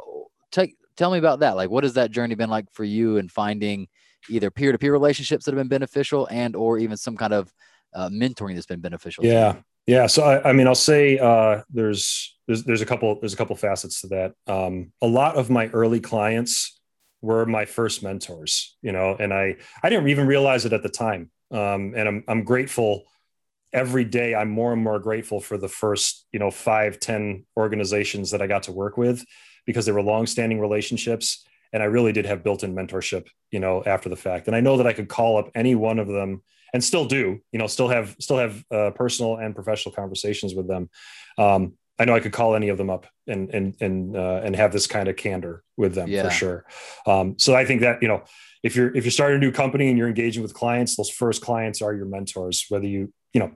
[SPEAKER 2] take tell me about that. Like, what has that journey been like for you in finding either peer to peer relationships that have been beneficial and or even some kind of uh, mentoring that's been beneficial?
[SPEAKER 3] Yeah. Yeah. So I, I mean, I'll say uh, there's there's there's a couple there's a couple facets to that. Um, a lot of my early clients were my first mentors, you know, and I I didn't even realize it at the time. Um, and I'm I'm grateful every day. I'm more and more grateful for the first you know five ten organizations that I got to work with because they were long-standing relationships, and I really did have built-in mentorship, you know, after the fact. And I know that I could call up any one of them and still do you know still have still have uh, personal and professional conversations with them um, i know i could call any of them up and and and uh, and have this kind of candor with them
[SPEAKER 2] Yeah.
[SPEAKER 3] for sure um, so i think that you know if you're if you're starting a new company and you're engaging with clients those first clients are your mentors whether you you know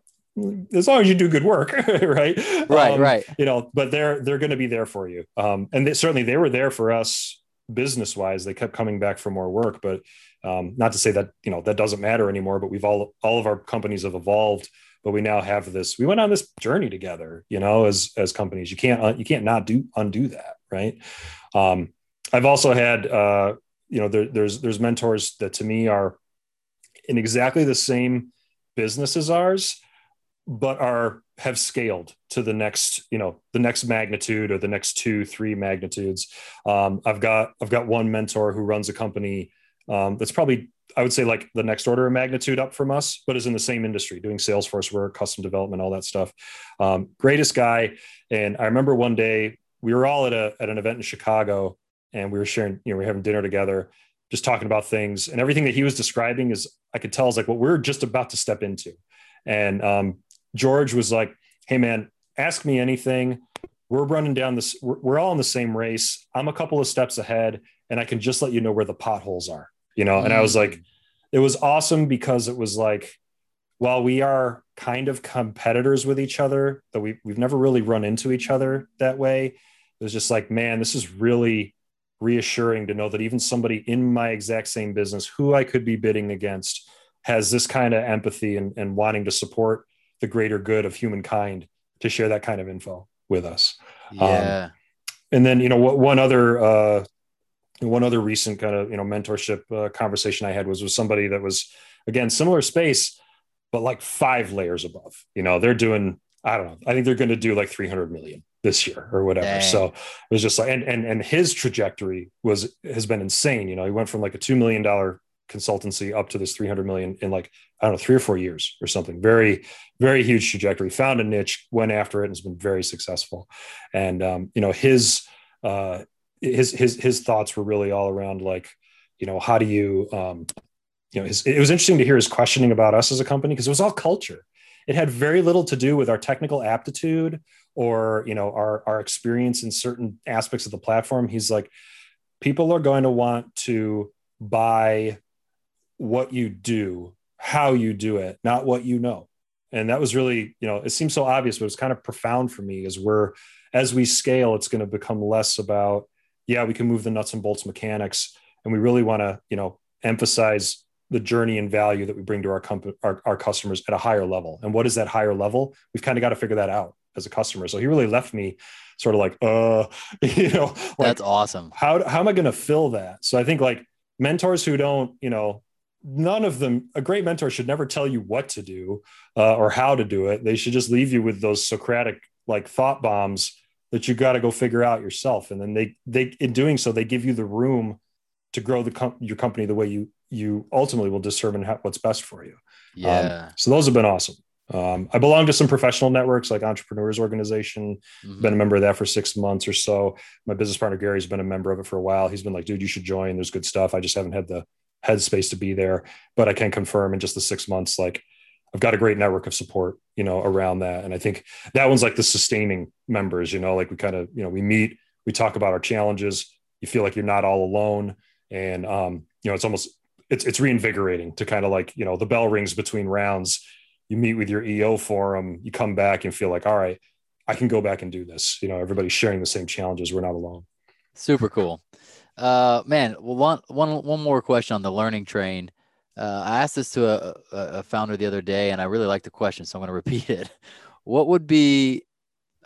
[SPEAKER 3] as long as you do good work right
[SPEAKER 2] Right,
[SPEAKER 3] Um,
[SPEAKER 2] right.
[SPEAKER 3] you know but they're they're going to be there for you um, and they, certainly they were there for us business wise they kept coming back for more work but um, not to say that you know that doesn't matter anymore but we've all all of our companies have evolved but we now have this we went on this journey together you know as as companies. You can't uh, you can't not do undo that right? Um, i've also had uh, you know there, there's there's mentors that to me are in exactly the same business as ours but are have scaled to the next you know the next magnitude or the next two three magnitudes. Um, i've got i've got one mentor who runs a company um, that's probably i would say like the next order of magnitude up from us but is in the same industry doing salesforce work custom development all that stuff. Um, greatest guy. And i remember one day we were all at a at an event in chicago and we were sharing you know we were having dinner together just talking about things. And everything that he was describing is i could tell is like what we're just about to step into. And um, George was like, "Hey man, ask me anything. We're running down this. We're, we're all in the same race. I'm a couple of steps ahead, and I can just let you know where the potholes are." You know, and I was like, mm. it was awesome because it was like, while we are kind of competitors with each other, that we we've never really run into each other that way. It was just like, man, this is really reassuring to know that even somebody in my exact same business who I could be bidding against has this kind of empathy and, and wanting to support the greater good of humankind to share that kind of info with us.
[SPEAKER 2] yeah,
[SPEAKER 3] And then, you know, what one other, uh, one other recent kind of, you know, mentorship uh, conversation I had was with somebody that was, again, similar space, but like five layers above, you know, they're doing, I don't know, I think they're going to do like 300 million, this year or whatever. Dang. So it was just like, and, and, and his trajectory was, has been insane. You know, he went from like a $2 million consultancy up to this 300 million in like, I don't know, three or four years or something. Very, very huge trajectory, found a niche, went after it and has been very successful. And, um, you know, his, uh, his, his, his thoughts were really all around like, you know, how do you, um, you know, his, it was interesting to hear his questioning about us as a company because it was all culture. It had very little to do with our technical aptitude or you know our our experience in certain aspects of the platform he's like people are going to want to buy what you do how you do it not what you know and that was really you know it seems so obvious but it's kind of profound for me as we're as we scale it's going to become less about yeah we can move the nuts and bolts mechanics and we really want to you know emphasize the journey and value that we bring to our company our, our customers at a higher level and what is that higher level we've kind of got to figure that out as a customer. So he really left me sort of like, uh, you know, like,
[SPEAKER 2] that's awesome.
[SPEAKER 3] How, how am I going to fill that? So I think like mentors who don't, you know, none of them, a great mentor should never tell you what to do uh, or how to do it. They should just leave you with those Socratic like thought bombs that you got to go figure out yourself. And then they, they, in doing so, they give you the room to grow the com- your company the way you, you ultimately will determine how, what's best for you.
[SPEAKER 2] Um, yeah.
[SPEAKER 3] Um, so those have been awesome. Um, I belong to some professional networks like Entrepreneurs Organization. Mm-hmm. Been a member of that for six months or so. My business partner Gary's been a member of it for a while. He's been like, "Dude, you should join. There's good stuff." I just haven't had the headspace to be there, but I can confirm in just the six months, like I've got a great network of support, you know, around that. And I think that one's like the sustaining members. You know, like we kind of, you know, we meet, we talk about our challenges. You feel like you're not all alone, and um, you know, it's almost it's it's reinvigorating to kind of like you know the bell rings between rounds you meet with your EO forum, you come back and feel like, all right, I can go back and do this. You know, everybody's sharing the same challenges. We're not alone.
[SPEAKER 2] Super cool. Uh, man, one, one, one more question on the learning train. Uh, I asked this to a, a, founder the other day, and I really like the question, so I'm going to repeat it. What would be,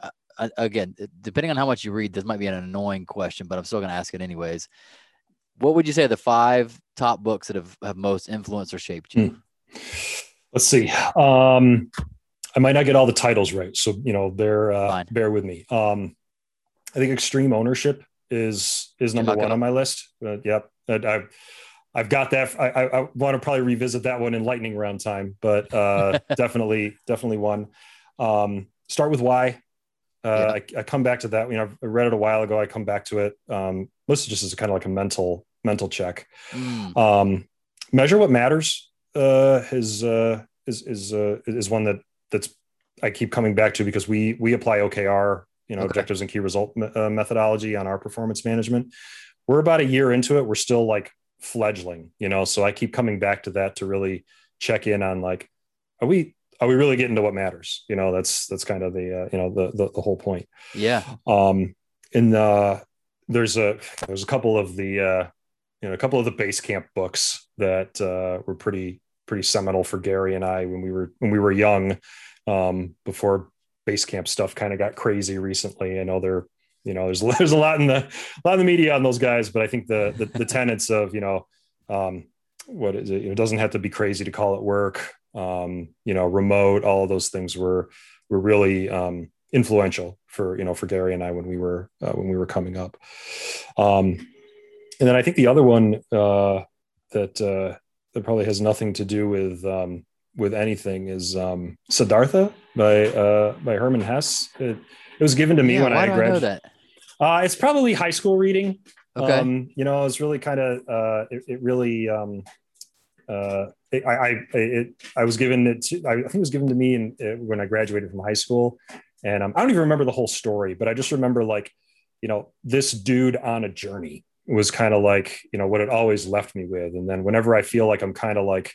[SPEAKER 2] uh, again, depending on how much you read, this might be an annoying question, but I'm still going to ask it anyways. What would you say are the five top books that have, have most influenced or shaped you?
[SPEAKER 3] Hmm let's see. Um, I might not get all the titles right, so you know, bear uh, bear with me. Um, I think extreme ownership is is number one on my list. Uh, yep, I've I've got that. I, I, I, want to probably revisit that one in lightning round time, but uh, definitely definitely one. Um, start with why. Uh, yeah. I, I, come back to that. You know, I read it a while ago. I come back to it. Um, mostly just as kind of like a mental mental check. Mm. Um, measure what matters uh, is uh, is is uh, is one that that's I keep coming back to because we we apply OKR, you know, okay. objectives and key result uh, methodology on our performance management. We're about a year into it. We're still like fledgling, you know. So I keep coming back to that to really check in on like, are we are we really getting to what matters? You know, that's that's kind of the uh, you know the, the, the whole point.
[SPEAKER 2] Yeah.
[SPEAKER 3] Um. In uh, there's a there's a couple of the uh, you know a couple of the Basecamp books that uh, were pretty pretty seminal for Gary and I when we were when we were young, um, before Basecamp stuff kind of got crazy recently. I know there, you know, there's there's a lot in the a lot in the media on those guys, but I think the the, the tenets of you know, um, what is it? It doesn't have to be crazy to call it work. Um, you know, remote, all of those things were were really um, influential for you know for Gary and I when we were uh, when we were coming up. Um, and then I think the other one uh, that uh, that probably has nothing to do with um, with anything is um, Siddhartha by uh, by Hermann Hesse. It, it was given to me yeah, when I graduated. Uh, it's probably high school reading. Okay. Um, you know, it's really kind of uh, it, it, really um, uh, it, I I it, I was given it. To, I think it was given to me in, uh, when I graduated from high school, and um, I don't even remember the whole story, but I just remember like you know this dude on a journey was kind of like you know what it always left me with and then whenever i feel like i'm kind of like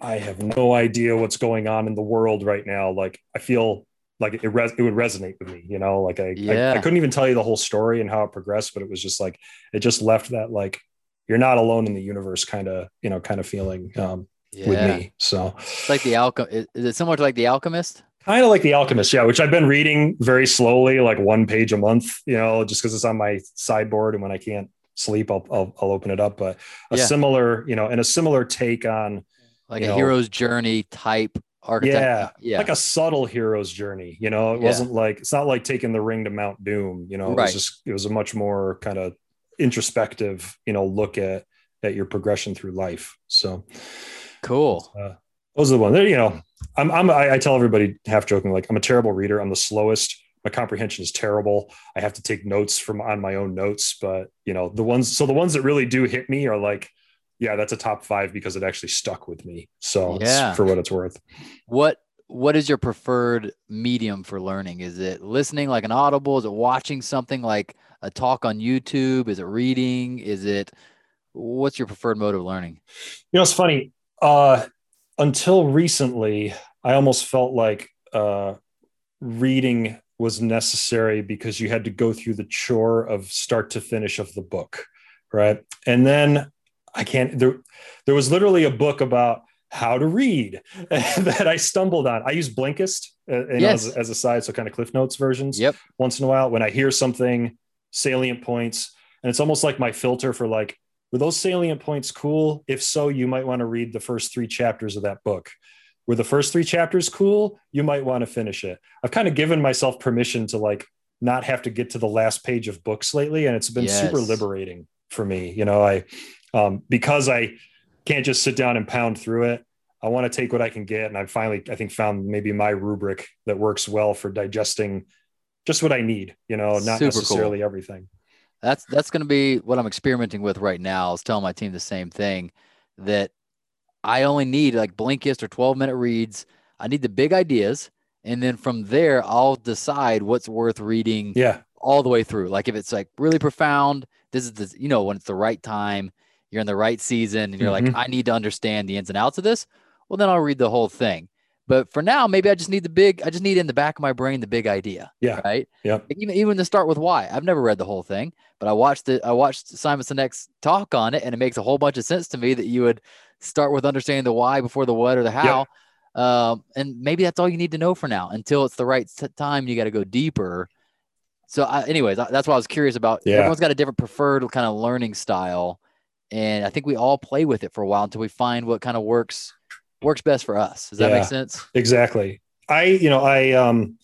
[SPEAKER 3] i have no idea what's going on in the world right now like i feel like it, res- it would resonate with me you know like I, yeah. I, I couldn't even tell you the whole story and how it progressed but it was just like it just left that like you're not alone in the universe kind of you know kind of feeling um, yeah. with me so
[SPEAKER 2] it's like the alchemist is it similar to like the alchemist
[SPEAKER 3] kind of like the alchemist yeah which i've been reading very slowly like one page a month you know just because it's on my sideboard and when i can't sleep, I'll, I'll, I'll open it up. But a yeah. similar, you know, and a similar take on
[SPEAKER 2] like a know, hero's journey type archetype.
[SPEAKER 3] Yeah,
[SPEAKER 2] yeah,
[SPEAKER 3] like a subtle hero's journey. You know, it
[SPEAKER 2] Yeah.
[SPEAKER 3] wasn't like it's not like taking the ring to Mount Doom. You know, it
[SPEAKER 2] Right.
[SPEAKER 3] was just it was a much more kind of introspective, you know, look at at your progression through life. So
[SPEAKER 2] cool.
[SPEAKER 3] uh, those are the ones. You know, I'm I'm I, I tell everybody half joking like I'm a terrible reader. I'm the slowest. My comprehension is terrible. I have to take notes from on my own notes, but you know the ones. So the ones that really do hit me are like, yeah, that's a top five because it actually stuck with me. So
[SPEAKER 2] Yeah.
[SPEAKER 3] for what it's worth.
[SPEAKER 2] What what is your preferred medium for learning? Is it listening like an audible? Is it watching something like a talk on YouTube? Is it reading? Is it what's your preferred mode of learning?
[SPEAKER 3] You know, it's funny. Uh, until recently, I almost felt like uh, reading was necessary because you had to go through the chore of start to finish of the book, right? And then I can't. There, there was literally a book about how to read that I stumbled on. I use Blinkist uh, you know,
[SPEAKER 2] Yes.
[SPEAKER 3] as, as a side, so kind of Cliff Notes versions
[SPEAKER 2] Yep.
[SPEAKER 3] once in a while when I hear something salient points, and it's almost like my filter for like, were those salient points cool? If so, you might want to read the first three chapters of that book. Were the first three chapters cool? You might want to finish it. I've kind of given myself permission to like not have to get to the last page of books lately, and it's been super liberating for me. You know, I um, because I can't just sit down and pound through it. I want to take what I can get, and I finally, I think, found maybe my rubric that works well for digesting just what I need. You know, not
[SPEAKER 2] Super cool.
[SPEAKER 3] necessarily everything.
[SPEAKER 2] That's that's going to be what I'm experimenting with right now. I was telling my team the same thing that I only need like Blinkist or 12 minute reads. I need the big ideas, and then from there I'll decide what's worth reading
[SPEAKER 3] Yeah,
[SPEAKER 2] all the way through. Like if it's like really profound, this is the you know when it's the right time, you're in the right season, and you're
[SPEAKER 3] Mhm.
[SPEAKER 2] like I need to understand the ins and outs of this. Well, then I'll read the whole thing. But for now, maybe I just need the big. I just need in the back of my brain the big idea.
[SPEAKER 3] Yeah.
[SPEAKER 2] Right.
[SPEAKER 3] Yeah.
[SPEAKER 2] Like, Even even to start with why. I've never read the whole thing, but I watched it. I watched Simon Sinek's talk on it, and it makes a whole bunch of sense to me that you would start with understanding the why before the what or the how. Um, and maybe that's all you need to know for now until it's the right s- time. You got to go deeper. So, I, anyways, I- that's why I was curious about.
[SPEAKER 3] Yeah.
[SPEAKER 2] Everyone's got a different preferred kind of learning style, and I think we all play with it for a while until we find what kind of works works best for us. Does that
[SPEAKER 3] Yeah.
[SPEAKER 2] make sense?
[SPEAKER 3] exactly. I, you know, I, um,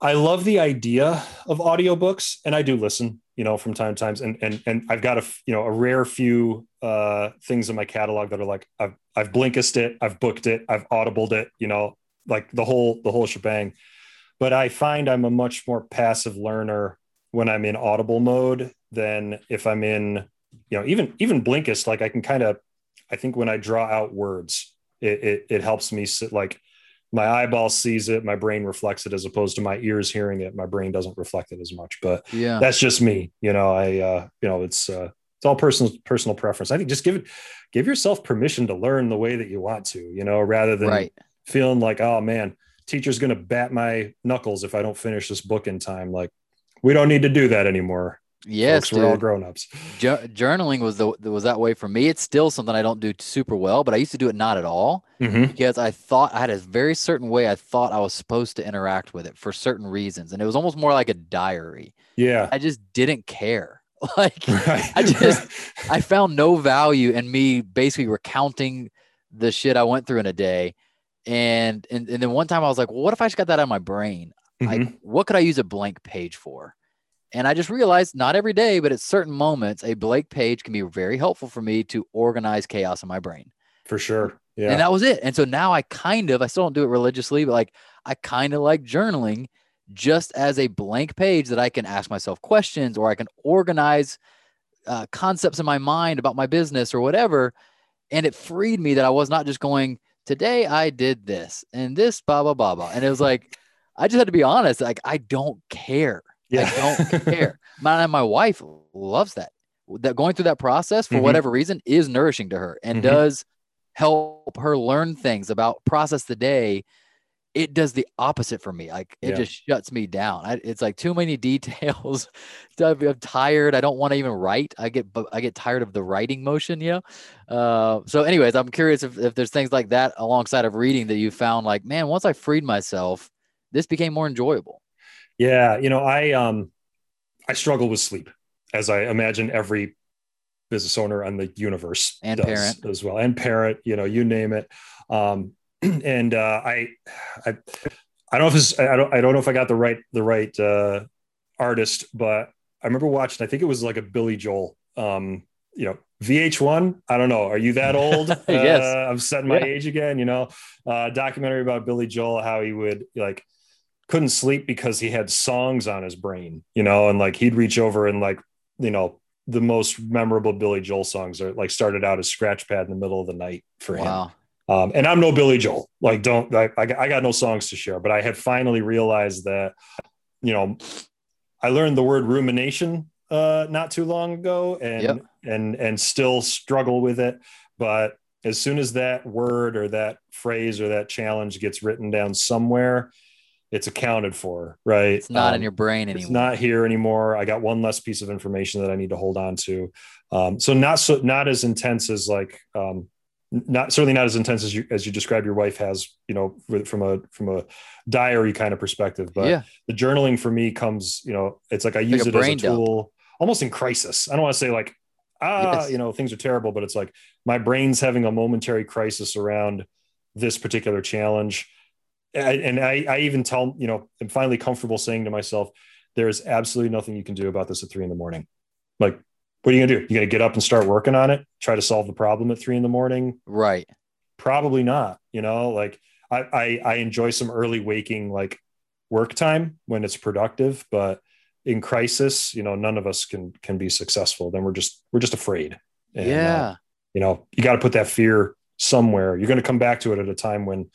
[SPEAKER 3] I love the idea of audiobooks and I do listen, you know, from time to times. And, and, and I've got a you know, a rare few, uh, things in my catalog that are like, I've, I've Blinkist it, I've booked it, I've audibled it, you know, like the whole, the whole shebang. But I find I'm a much more passive learner when I'm in audible mode than if I'm in, you know, even, even Blinkist, like I can kind of, I think when I draw out words, it, it, it helps me sit like my eyeball sees it, my brain reflects it as opposed to my ears hearing it. My brain doesn't reflect it as much, but
[SPEAKER 2] Yeah.
[SPEAKER 3] that's just me. You know, I, uh, you know, it's, uh, it's all personal, personal preference. I think just give it, give yourself permission to learn the way that you want to, you know, rather than
[SPEAKER 2] right.
[SPEAKER 3] feeling like, oh man, teacher's going to bat my knuckles if I don't finish this book in time. Like we don't need to do that anymore.
[SPEAKER 2] Yes,
[SPEAKER 3] Folks, we're all
[SPEAKER 2] dude.
[SPEAKER 3] grown-ups.
[SPEAKER 2] Jour- journaling was the was that way for me. It's still something I don't do super well, but I used to do it not at all
[SPEAKER 3] Mhm.
[SPEAKER 2] because I thought I had a very certain way I thought I was supposed to interact with it for certain reasons, and it was almost more like a diary.
[SPEAKER 3] Yeah.
[SPEAKER 2] I just didn't care. Like
[SPEAKER 3] Right.
[SPEAKER 2] I just- I found no value in me basically recounting the shit I went through in a day. And and, and then one time I was like, well, what if I just got that out of my brain? Like, what could I use a blank page for? And I just realized not every day, but at certain moments, a blank page can be very helpful for me to organize chaos in my brain.
[SPEAKER 3] for sure. Yeah.
[SPEAKER 2] And that was it. And so now I kind of, I still don't do it religiously, but like I kind of like journaling just as a blank page that I can ask myself questions or I can organize uh, concepts in my mind about my business or whatever. And it freed me that I was not just going, today I did this and this, blah, blah, blah, blah. And it was like, I just had to be honest. Like, I don't care.
[SPEAKER 3] yeah.
[SPEAKER 2] I don't care. My, my wife loves that. That going through that process for
[SPEAKER 3] Mhm.
[SPEAKER 2] whatever reason is nourishing to her and
[SPEAKER 3] Mhm.
[SPEAKER 2] does help her learn things about process the day. It does the opposite for me. Like it
[SPEAKER 3] Yeah.
[SPEAKER 2] just shuts me down. I, it's like too many details. I'm tired. I don't want to even write. I get I get tired of the writing motion. You know. Uh, so, anyways, I'm curious if, if there's things like that alongside of reading that you found like, man, once I freed myself, this became more enjoyable.
[SPEAKER 3] Yeah, you know, I um I struggle with sleep, as I imagine every business owner on the universe
[SPEAKER 2] And
[SPEAKER 3] does
[SPEAKER 2] parent.
[SPEAKER 3] as well, and parent, you know, you name it. Um, and uh, I, I, I don't know if it's, I don't, I don't know if I got the right, the right uh, artist, but I remember watching. I think it was like a Billy Joel. Um, you know, VH1. I don't know. Are you that old?
[SPEAKER 2] yes.
[SPEAKER 3] Uh, I'm setting my
[SPEAKER 2] Yeah.
[SPEAKER 3] age again. You know, uh, documentary about Billy Joel, how he would like couldn't sleep because he had songs on his brain. You know, and like he'd reach over and like you know the most memorable Billy Joel songs are like started out as scratch pad in the middle of the night for him. Um, and I'm no Billy Joel. Like, don't I, I? I got no songs to share. But I had finally realized that, you know, I learned the word rumination uh, not too long ago, and
[SPEAKER 2] Yep.
[SPEAKER 3] and and still struggle with it. But as soon as that word or that phrase or that challenge gets written down somewhere, it's accounted for, right?
[SPEAKER 2] It's not in
[SPEAKER 3] Um,
[SPEAKER 2] your brain anymore.
[SPEAKER 3] it's not here anymore. I got one less piece of information that I need to hold on to. Um, so not so not as intense as like um, not certainly not as intense as you as you describe your wife has. You know, from a from a diary kind of perspective. But
[SPEAKER 2] yeah.
[SPEAKER 3] the journaling for me comes, you know, it's like I use
[SPEAKER 2] a
[SPEAKER 3] it as a
[SPEAKER 2] dump.
[SPEAKER 3] tool, almost in crisis. I don't want to say like ah,
[SPEAKER 2] Yes.
[SPEAKER 3] you know, things are terrible, but it's like my brain's having a momentary crisis around this particular challenge. And I, I even tell, you know, I'm finally comfortable saying to myself, there's absolutely nothing you can do about this at three in the morning. Like, what are you gonna do? You gonna get up and start working on it, try to solve the problem at three in the morning?
[SPEAKER 2] Right.
[SPEAKER 3] Probably not. You know, like I, I, I enjoy some early waking like work time when it's productive, but in crisis, you know, none of us can can be successful. Then we're just we're just afraid. And, uh,
[SPEAKER 2] yeah.
[SPEAKER 3] you know, you got to put that fear somewhere. You're going to come back to it at a time when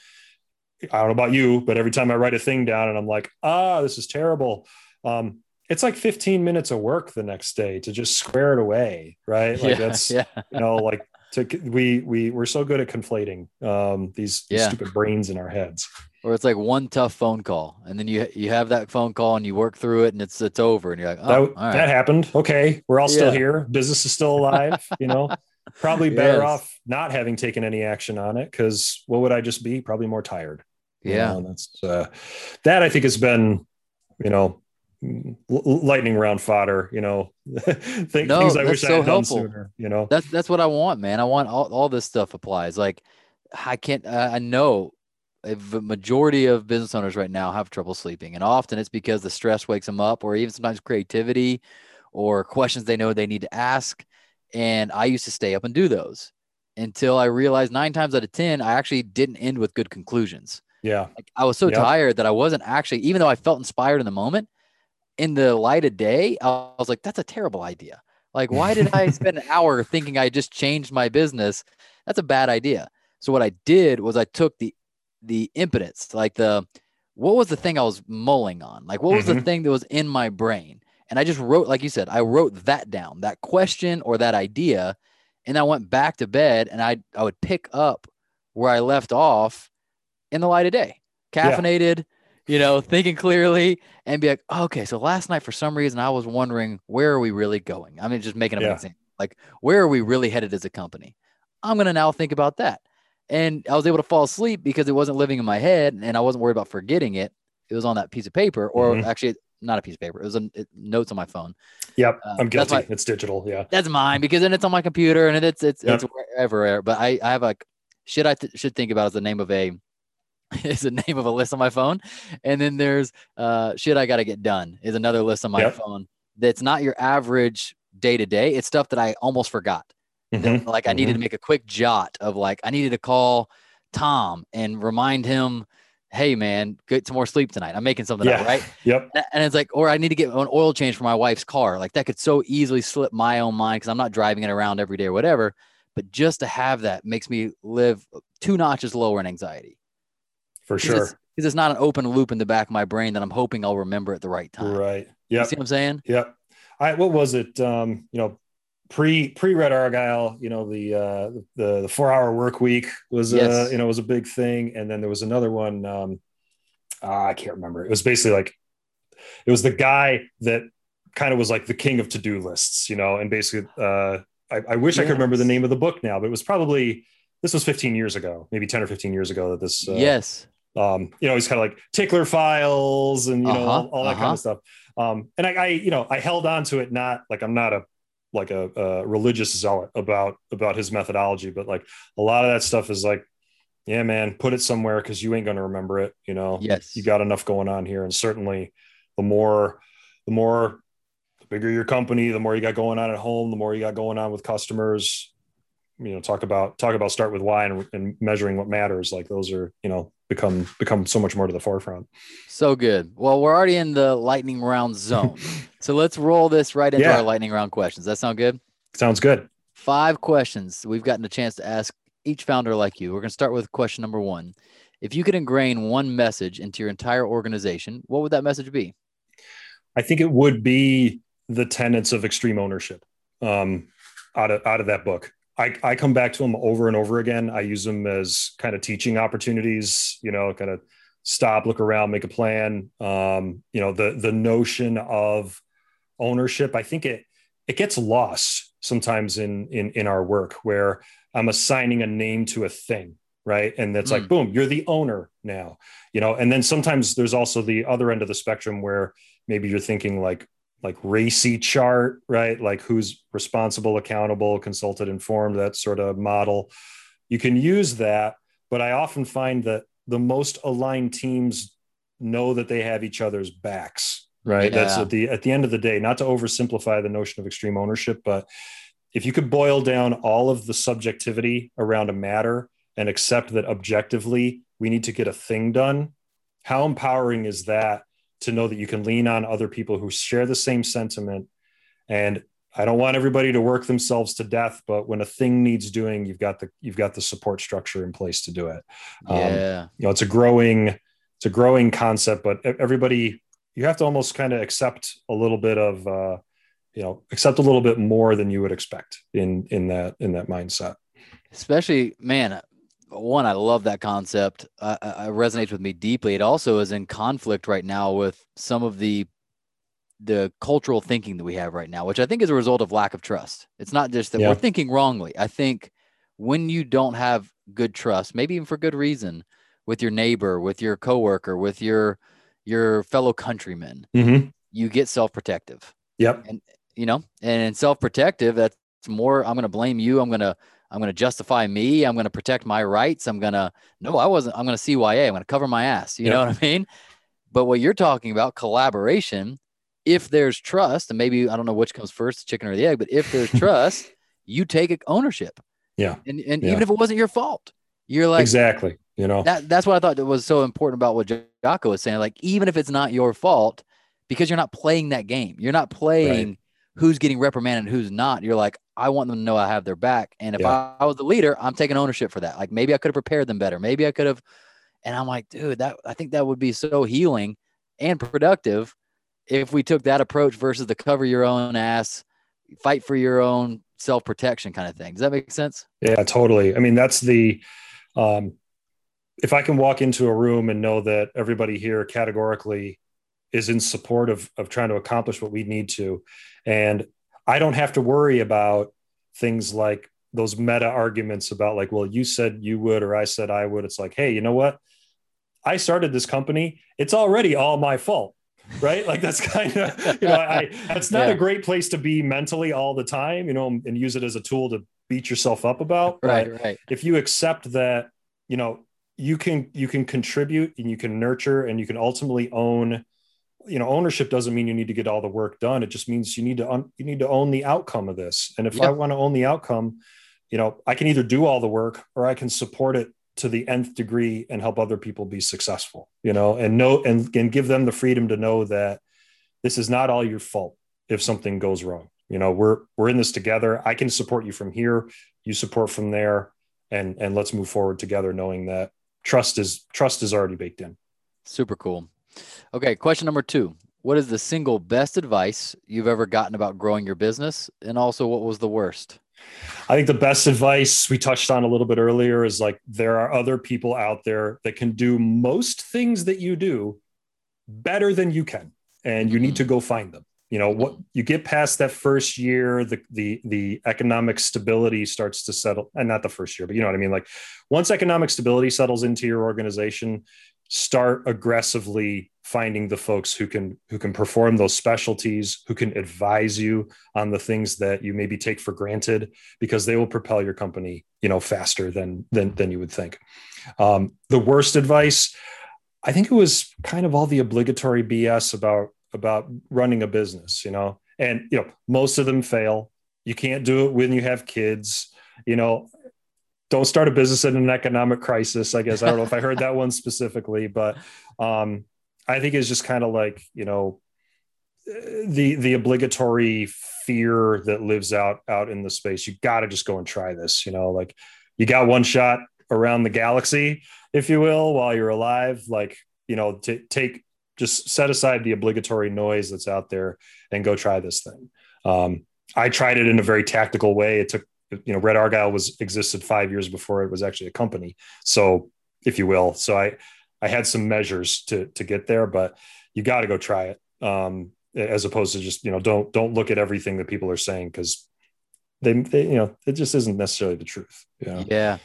[SPEAKER 3] I don't know about you, but every time I write a thing down and I'm like, ah, this is terrible. Um, it's like 15 minutes of work the next day to just square it away, right? Like
[SPEAKER 2] yeah.
[SPEAKER 3] that's
[SPEAKER 2] yeah.
[SPEAKER 3] you know, like to we we we're so good at conflating um, these, these
[SPEAKER 2] Yeah.
[SPEAKER 3] stupid brains in our heads.
[SPEAKER 2] Or it's like one tough phone call, and then you you have that phone call and you work through it, and it's it's over, and you're like, oh,
[SPEAKER 3] that,
[SPEAKER 2] all right.
[SPEAKER 3] that happened. Okay, we're all still here. Business is still alive. You know, probably better
[SPEAKER 2] Yes.
[SPEAKER 3] off not having taken any action on it because what would I just be? Probably more tired. You
[SPEAKER 2] yeah.
[SPEAKER 3] know, that's uh, that I think has been, you know, lightning round fodder. You know, Think,
[SPEAKER 2] No,
[SPEAKER 3] things I wish I
[SPEAKER 2] so
[SPEAKER 3] had done
[SPEAKER 2] helpful.
[SPEAKER 3] sooner. You know,
[SPEAKER 2] That's that's what I want, man. I want all, all this stuff applies. Like I can't I I know a majority of business owners right now have trouble sleeping. And often it's because the stress wakes them up or even sometimes creativity or questions they know they need to ask. And I used to stay up and do those until I realized nine times out of 10, I actually didn't end with good conclusions.
[SPEAKER 3] yeah,
[SPEAKER 2] Like I was so tired that I wasn't actually, even though I felt inspired in the moment, in the light of day, I was like, that's a terrible idea. Like, why did I spend an hour thinking I just changed my business? That's a bad idea. So what I did was I took the the impotence, like the what was the thing I was mulling on? Like what was the
[SPEAKER 3] Mhm.
[SPEAKER 2] thing that was in my brain? And I just wrote, like you said, I wrote that down, that question or that idea, and I went back to bed and I I would pick up where I left off in the light of day,
[SPEAKER 3] Yeah.
[SPEAKER 2] You know, thinking clearly, and be like, okay, so last night for some reason I was wondering where are we really going? I mean, just making up an
[SPEAKER 3] Yeah.
[SPEAKER 2] example, like where are we really headed as a company? I'm gonna now think about that, and I was able to fall asleep because it wasn't living in my head, and I wasn't worried about forgetting it. It was on that piece of paper, or
[SPEAKER 3] Mhm.
[SPEAKER 2] actually not a piece of paper. It was on it, notes on my phone.
[SPEAKER 3] yep.
[SPEAKER 2] Uh,
[SPEAKER 3] I'm guilty.
[SPEAKER 2] why-
[SPEAKER 3] it's digital. Yeah,
[SPEAKER 2] That's mine because then it's on my computer and it's it's
[SPEAKER 3] Yep.
[SPEAKER 2] it's wherever. But I I have like shit I th- should think about is the name of a is the name of a list on my phone, and then there's uh shit I got to get done is another list on my
[SPEAKER 3] Yep.
[SPEAKER 2] phone. That's not your average day to day. It's stuff that I almost forgot. that,
[SPEAKER 3] Mhm.
[SPEAKER 2] like I needed to make a quick jot of like I needed to call Tom and remind him, hey man, get some more sleep tonight. I'm making something
[SPEAKER 3] Yeah.
[SPEAKER 2] up, right?
[SPEAKER 3] Yep.
[SPEAKER 2] And it's like, or I need to get an oil change for my wife's car. Like that could so easily slip my own mind because I'm not driving it around every day or whatever. But just to have that makes me live two notches lower in anxiety.
[SPEAKER 3] For sure.
[SPEAKER 2] It's, because it's not an open loop in the back of my brain that I'm hoping I'll remember at the right time.
[SPEAKER 3] Right. Yeah.
[SPEAKER 2] See what I'm saying?
[SPEAKER 3] Yep. I what was it? Um, you know, pre pre Red Argyle, you know, the uh the the four hour work week was uh you know was a big thing. And then there was another one, um ah, I can't remember. It was basically like it was the guy that kind of was like the king of to-do lists, you know, and basically uh I, I wish I could remember the name of the book now, but it was probably this was 15 years ago, maybe 10 or 15 years ago that this uh,
[SPEAKER 2] yes.
[SPEAKER 3] Um, you know, he's kind of like tickler files and you know all,
[SPEAKER 2] Uh-huh,
[SPEAKER 3] all that kind
[SPEAKER 2] uh-huh.
[SPEAKER 3] of stuff. Um, and I, I, you know, I held on to it. Not like I'm not a like a, a religious zealot about about his methodology, but like a lot of that stuff is like Yeah, man, put it somewhere because you ain't going to remember it. You know,
[SPEAKER 2] yes,
[SPEAKER 3] you got enough going on here, and certainly the more, the more, the bigger your company, the more you got going on at home, the more you got going on with customers. You know, talk about talk about start with why and, and measuring what matters. Like those are you know become become so much more to the forefront.
[SPEAKER 2] So good. Well, we're already in the lightning round zone, so let's roll this right into yeah. our lightning round questions. That sound good?
[SPEAKER 3] Sounds good.
[SPEAKER 2] Five questions we've gotten a chance to ask each founder like you. We're going to start with question number one. If you could ingrain one message into your entire organization, what would that message be?
[SPEAKER 3] I think it would be the tenets of extreme ownership um, out of out of that book. I, I come back to them over and over again. I use them as kind of teaching opportunities. You know, kind of stop, look around, make a plan. Um, you know, the the notion of ownership. I think it it gets lost sometimes in in in our work where I'm assigning a name to a thing, right? And that's mm. like, boom, you're the owner now, you know. And then sometimes there's also the other end of the spectrum where maybe you're thinking like like RACI chart, right? Like who's responsible, accountable, consulted, informed, that sort of model. You can use that, but I often find that the most aligned teams know that they have each other's backs, right? Yeah. That's at the at the end of the day, not to oversimplify the notion of extreme ownership, but if you could boil down all of the subjectivity around a matter and accept that objectively we need to get a thing done, how empowering is that to know that you can lean on other people who share the same sentiment? And I don't want everybody to work themselves to death, but when a thing needs doing, you've got the you've got the support structure in place to do it.
[SPEAKER 2] Um, yeah, um,
[SPEAKER 3] you know, it's a growing it's a growing concept, but everybody you have to almost kind of accept a little bit of uh, you know accept a little bit more than you would expect in in that in that mindset
[SPEAKER 2] especially man one i love that concept uh, it resonates with me deeply it also is in conflict right now with some of the the cultural thinking that we have right now which i think is a result of lack of trust it's not just that yeah. we're thinking wrongly i think when you don't have good trust maybe even for good reason with your neighbor with your coworker with your your fellow countrymen mm-hmm. you get self-protective
[SPEAKER 3] Yep.
[SPEAKER 2] And you know, and self-protective, that's more, I'm going to blame you. I'm going to, I'm going to justify me. I'm going to protect my rights. I'm going to, no, I wasn't, I'm going to CYA. I'm going to cover my ass. You know what I mean? But what you're talking about, collaboration, if there's trust, and maybe, I don't know which comes first, the chicken or the egg, but if there's trust, you take ownership.
[SPEAKER 3] Yeah.
[SPEAKER 2] And, and
[SPEAKER 3] yeah.
[SPEAKER 2] even if it wasn't your fault, you're like,
[SPEAKER 3] exactly. You know,
[SPEAKER 2] that, that's what I thought was so important about what Jocko was saying. Like, even if it's not your fault, because you're not playing that game, you're not playing right who's getting reprimanded and who's not. You're like, I want them to know I have their back. And if yeah. I, I, was the leader, I'm taking ownership for that. Like maybe I could have prepared them better. Maybe I could have. And I'm like, dude, that I think that would be so healing and productive if we took that approach versus the cover your own ass, fight for your own self protection kind of thing. Does that make sense?
[SPEAKER 3] Yeah, totally. I mean, that's the, um, if I can walk into a room and know that everybody here categorically is in support of, of trying to accomplish what we need to. And I don't have to worry about things like those meta arguments about like, well, you said you would, or I said I would. It's like, hey, you know what? I started this company. It's already all my fault. Right. Like that's kind of, you know, I, that's not yeah. a great place to be mentally all the time, you know, and use it as a tool to beat yourself up about.
[SPEAKER 2] Right. But right.
[SPEAKER 3] If you accept that, you know, you can, you can contribute and you can nurture and you can ultimately own you know ownership doesn't mean you need to get all the work done. It just means you need to un- you need to own the outcome of this. And if i want to own the outcome you know i can either do all the work or i can support it to the nth degree and help other people be successful you know and know and, and give them the freedom to know that this is not all your fault if something goes wrong. You know we're we're in this together. I can support you from here you support from there and and let's move forward together knowing that trust is trust is already baked in.
[SPEAKER 2] Super cool Okay, question number two. What is the single best advice you've ever gotten about growing your business? And also, what was the worst?
[SPEAKER 3] I think the best advice we touched on a little bit earlier is like there are other people out there that can do most things that you do better than you can, and you mm-hmm. need to go find them. You know what you get past that first year, the the the economic stability starts to settle, and not the first year, but you know what I mean. Like once economic stability settles into your organization, start aggressively finding the folks who can who can perform those specialties who can advise you on the things that you maybe take for granted because they will propel your company you know faster than than, than you would think. Um, the worst advice i think it was kind of all the obligatory bs about about running a business you know? And you know most of them fail. You can't do it when you have kids you know don't start a business in an economic crisis i guess i don't know if i heard that one specifically but um I think it's just kind of like you know the the obligatory fear that lives out out in the space. You got to just go and try this. You know, like you got one shot around the galaxy, if you will, while you're alive. Like you know, to take just set aside the obligatory noise that's out there and go try this thing. Um, I tried it in a very tactical way. It took you know Red Argyle was existed five years before it was actually a company, so if you will. So I I had some measures to to get there, but you got to go try it. Um, as opposed to just you know don't don't look at everything that people are saying because they, they you know it just isn't necessarily the truth.
[SPEAKER 2] Yeah. Yeah.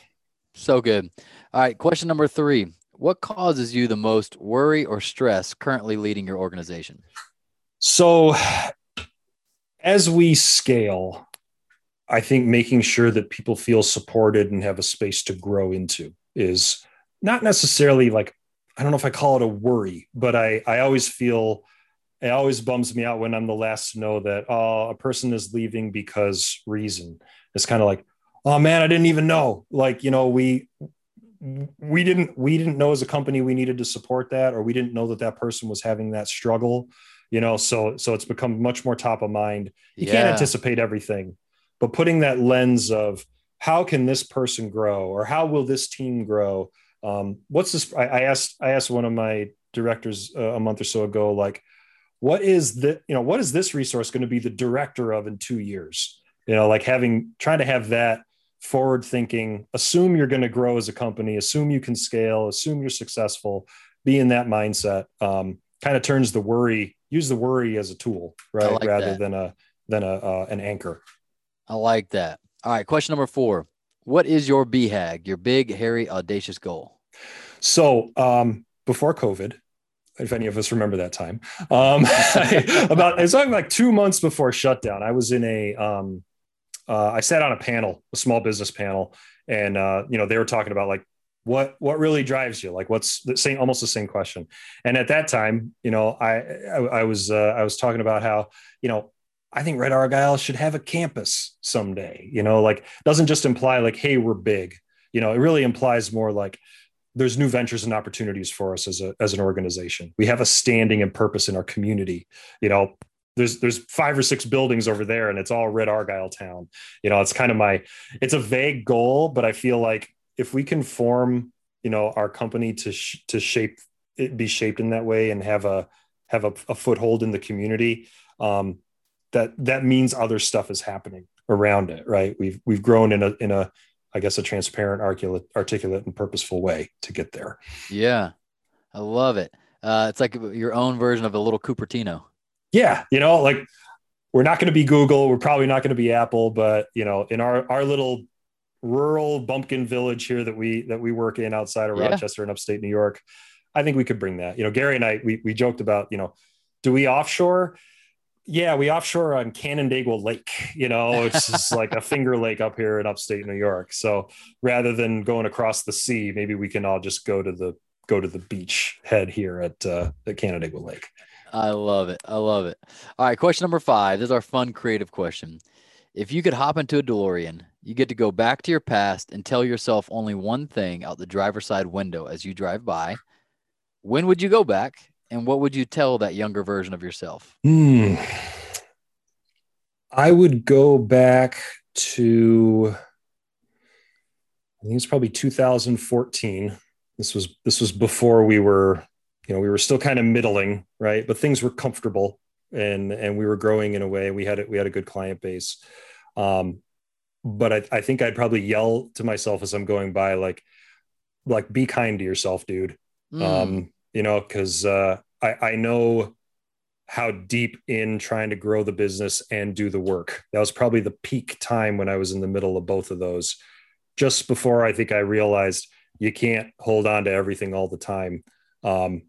[SPEAKER 2] So good. All right. Question number three. What causes you the most worry or stress currently leading your organization?
[SPEAKER 3] So, as we scale, I think making sure that people feel supported and have a space to grow into is not necessarily like I don't know if I call it a worry, but I I always feel it always bums me out when I'm the last to know that oh a person is leaving because reason. It's kind of like oh man I didn't even know like you know we we didn't we didn't know as a company we needed to support that or we didn't know that that person was having that struggle you know so so it's become much more top of mind you yeah. can't anticipate everything but putting that lens of how can this person grow or how will this team grow? Um, what's this I, I, asked i asked one of my directors uh, a month or so ago like what is the you know what is this resource going to be the director of in two years? You know like having trying to have that forward thinking assume you're going to grow as a company assume you can scale assume you're successful be in that mindset um, kind of turns the worry use the worry as a tool right like rather that. than a than a uh, an anchor
[SPEAKER 2] i like that all right question number four what is your BHAG, your big, hairy, audacious goal?
[SPEAKER 3] So um, before COVID, if any of us remember that time, um, about it's like two months before shutdown, I was in a, um, uh, I sat on a panel, a small business panel, and uh, you know they were talking about like what what really drives you, like what's the same, almost the same question. And at that time, you know, I I, I was uh, I was talking about how you know I think Red Argyle should have a campus someday. You know, like doesn't just imply like, hey, we're big. You know, it really implies more like there's new ventures and opportunities for us as a as an organization. We have a standing and purpose in our community. You know, there's there's five or six buildings over there, and it's all Red Argyle town. You know, it's kind of my it's a vague goal, but I feel like if we can form, you know, our company to sh- to shape it be shaped in that way and have a have a, a foothold in the community. Um, that that means other stuff is happening around it right? We've we've grown in a in a i guess a transparent articulate articulate and purposeful way to get there.
[SPEAKER 2] Yeah. I love it. Uh, it's like your own version of a little cupertino.
[SPEAKER 3] Yeah you know like we're not going to be google we're probably not going to be apple but you know in our our little rural bumpkin village here that we that we work in outside of yeah. rochester and upstate new york i think we could bring that. You know gary and i we, we joked about you know do we offshore yeah, we offshore on Canandaigua Lake. You know, it's just like a finger lake up here in upstate New York. So rather than going across the sea, maybe we can all just go to the go to the beach head here at uh, the Canandaigua Lake.
[SPEAKER 2] I love it. I love it. All right, question number five. This is our fun, creative question. If you could hop into a DeLorean, you get to go back to your past and tell yourself only one thing out the driver's side window as you drive by. When would you go back and what would you tell that younger version of yourself?
[SPEAKER 3] Hmm. I would go back to I think it's probably 2014. This was this was before we were, you know, we were still kind of middling, right? But things were comfortable and and we were growing in a way. We had it, we had a good client base. Um, but I, I think I'd probably yell to myself as I'm going by, like, like be kind to yourself, dude. Mm. Um, you know, because uh, I, I know how deep in trying to grow the business and do the work. That was probably the peak time when I was in the middle of both of those. Just before I think I realized you can't hold on to everything all the time. Um,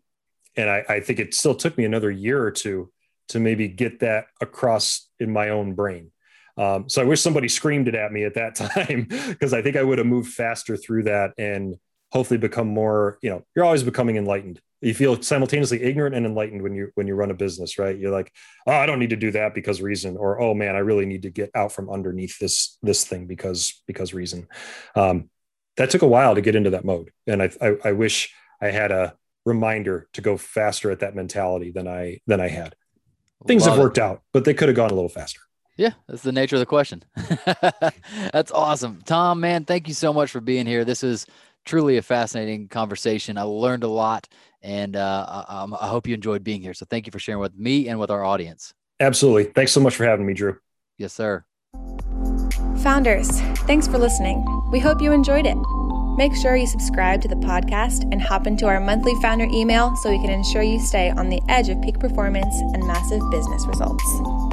[SPEAKER 3] and I, I think it still took me another year or two to maybe get that across in my own brain. Um, so I wish somebody screamed it at me at that time because I think I would have moved faster through that and hopefully become more, you know, you're always becoming enlightened. You feel simultaneously ignorant and enlightened when you when you run a business, right? You're like, oh, I don't need to do that because reason, or oh man, I really need to get out from underneath this this thing because because reason. Um, that took a while to get into that mode, and I, I I wish I had a reminder to go faster at that mentality than I than I had. Things have worked it. out, but they could have gone a little faster.
[SPEAKER 2] Yeah, that's the nature of the question. that's awesome. Tom, man, thank you so much for being here. This is truly a fascinating conversation. I learned a lot and uh, I, I hope you enjoyed being here. So thank you for sharing with me and with our audience.
[SPEAKER 3] Absolutely. Thanks so much for having me, Drew.
[SPEAKER 2] Yes, sir.
[SPEAKER 1] Founders, thanks for listening. We hope you enjoyed it. Make sure you subscribe to the podcast and hop into our monthly founder email so we can ensure you stay on the edge of peak performance and massive business results.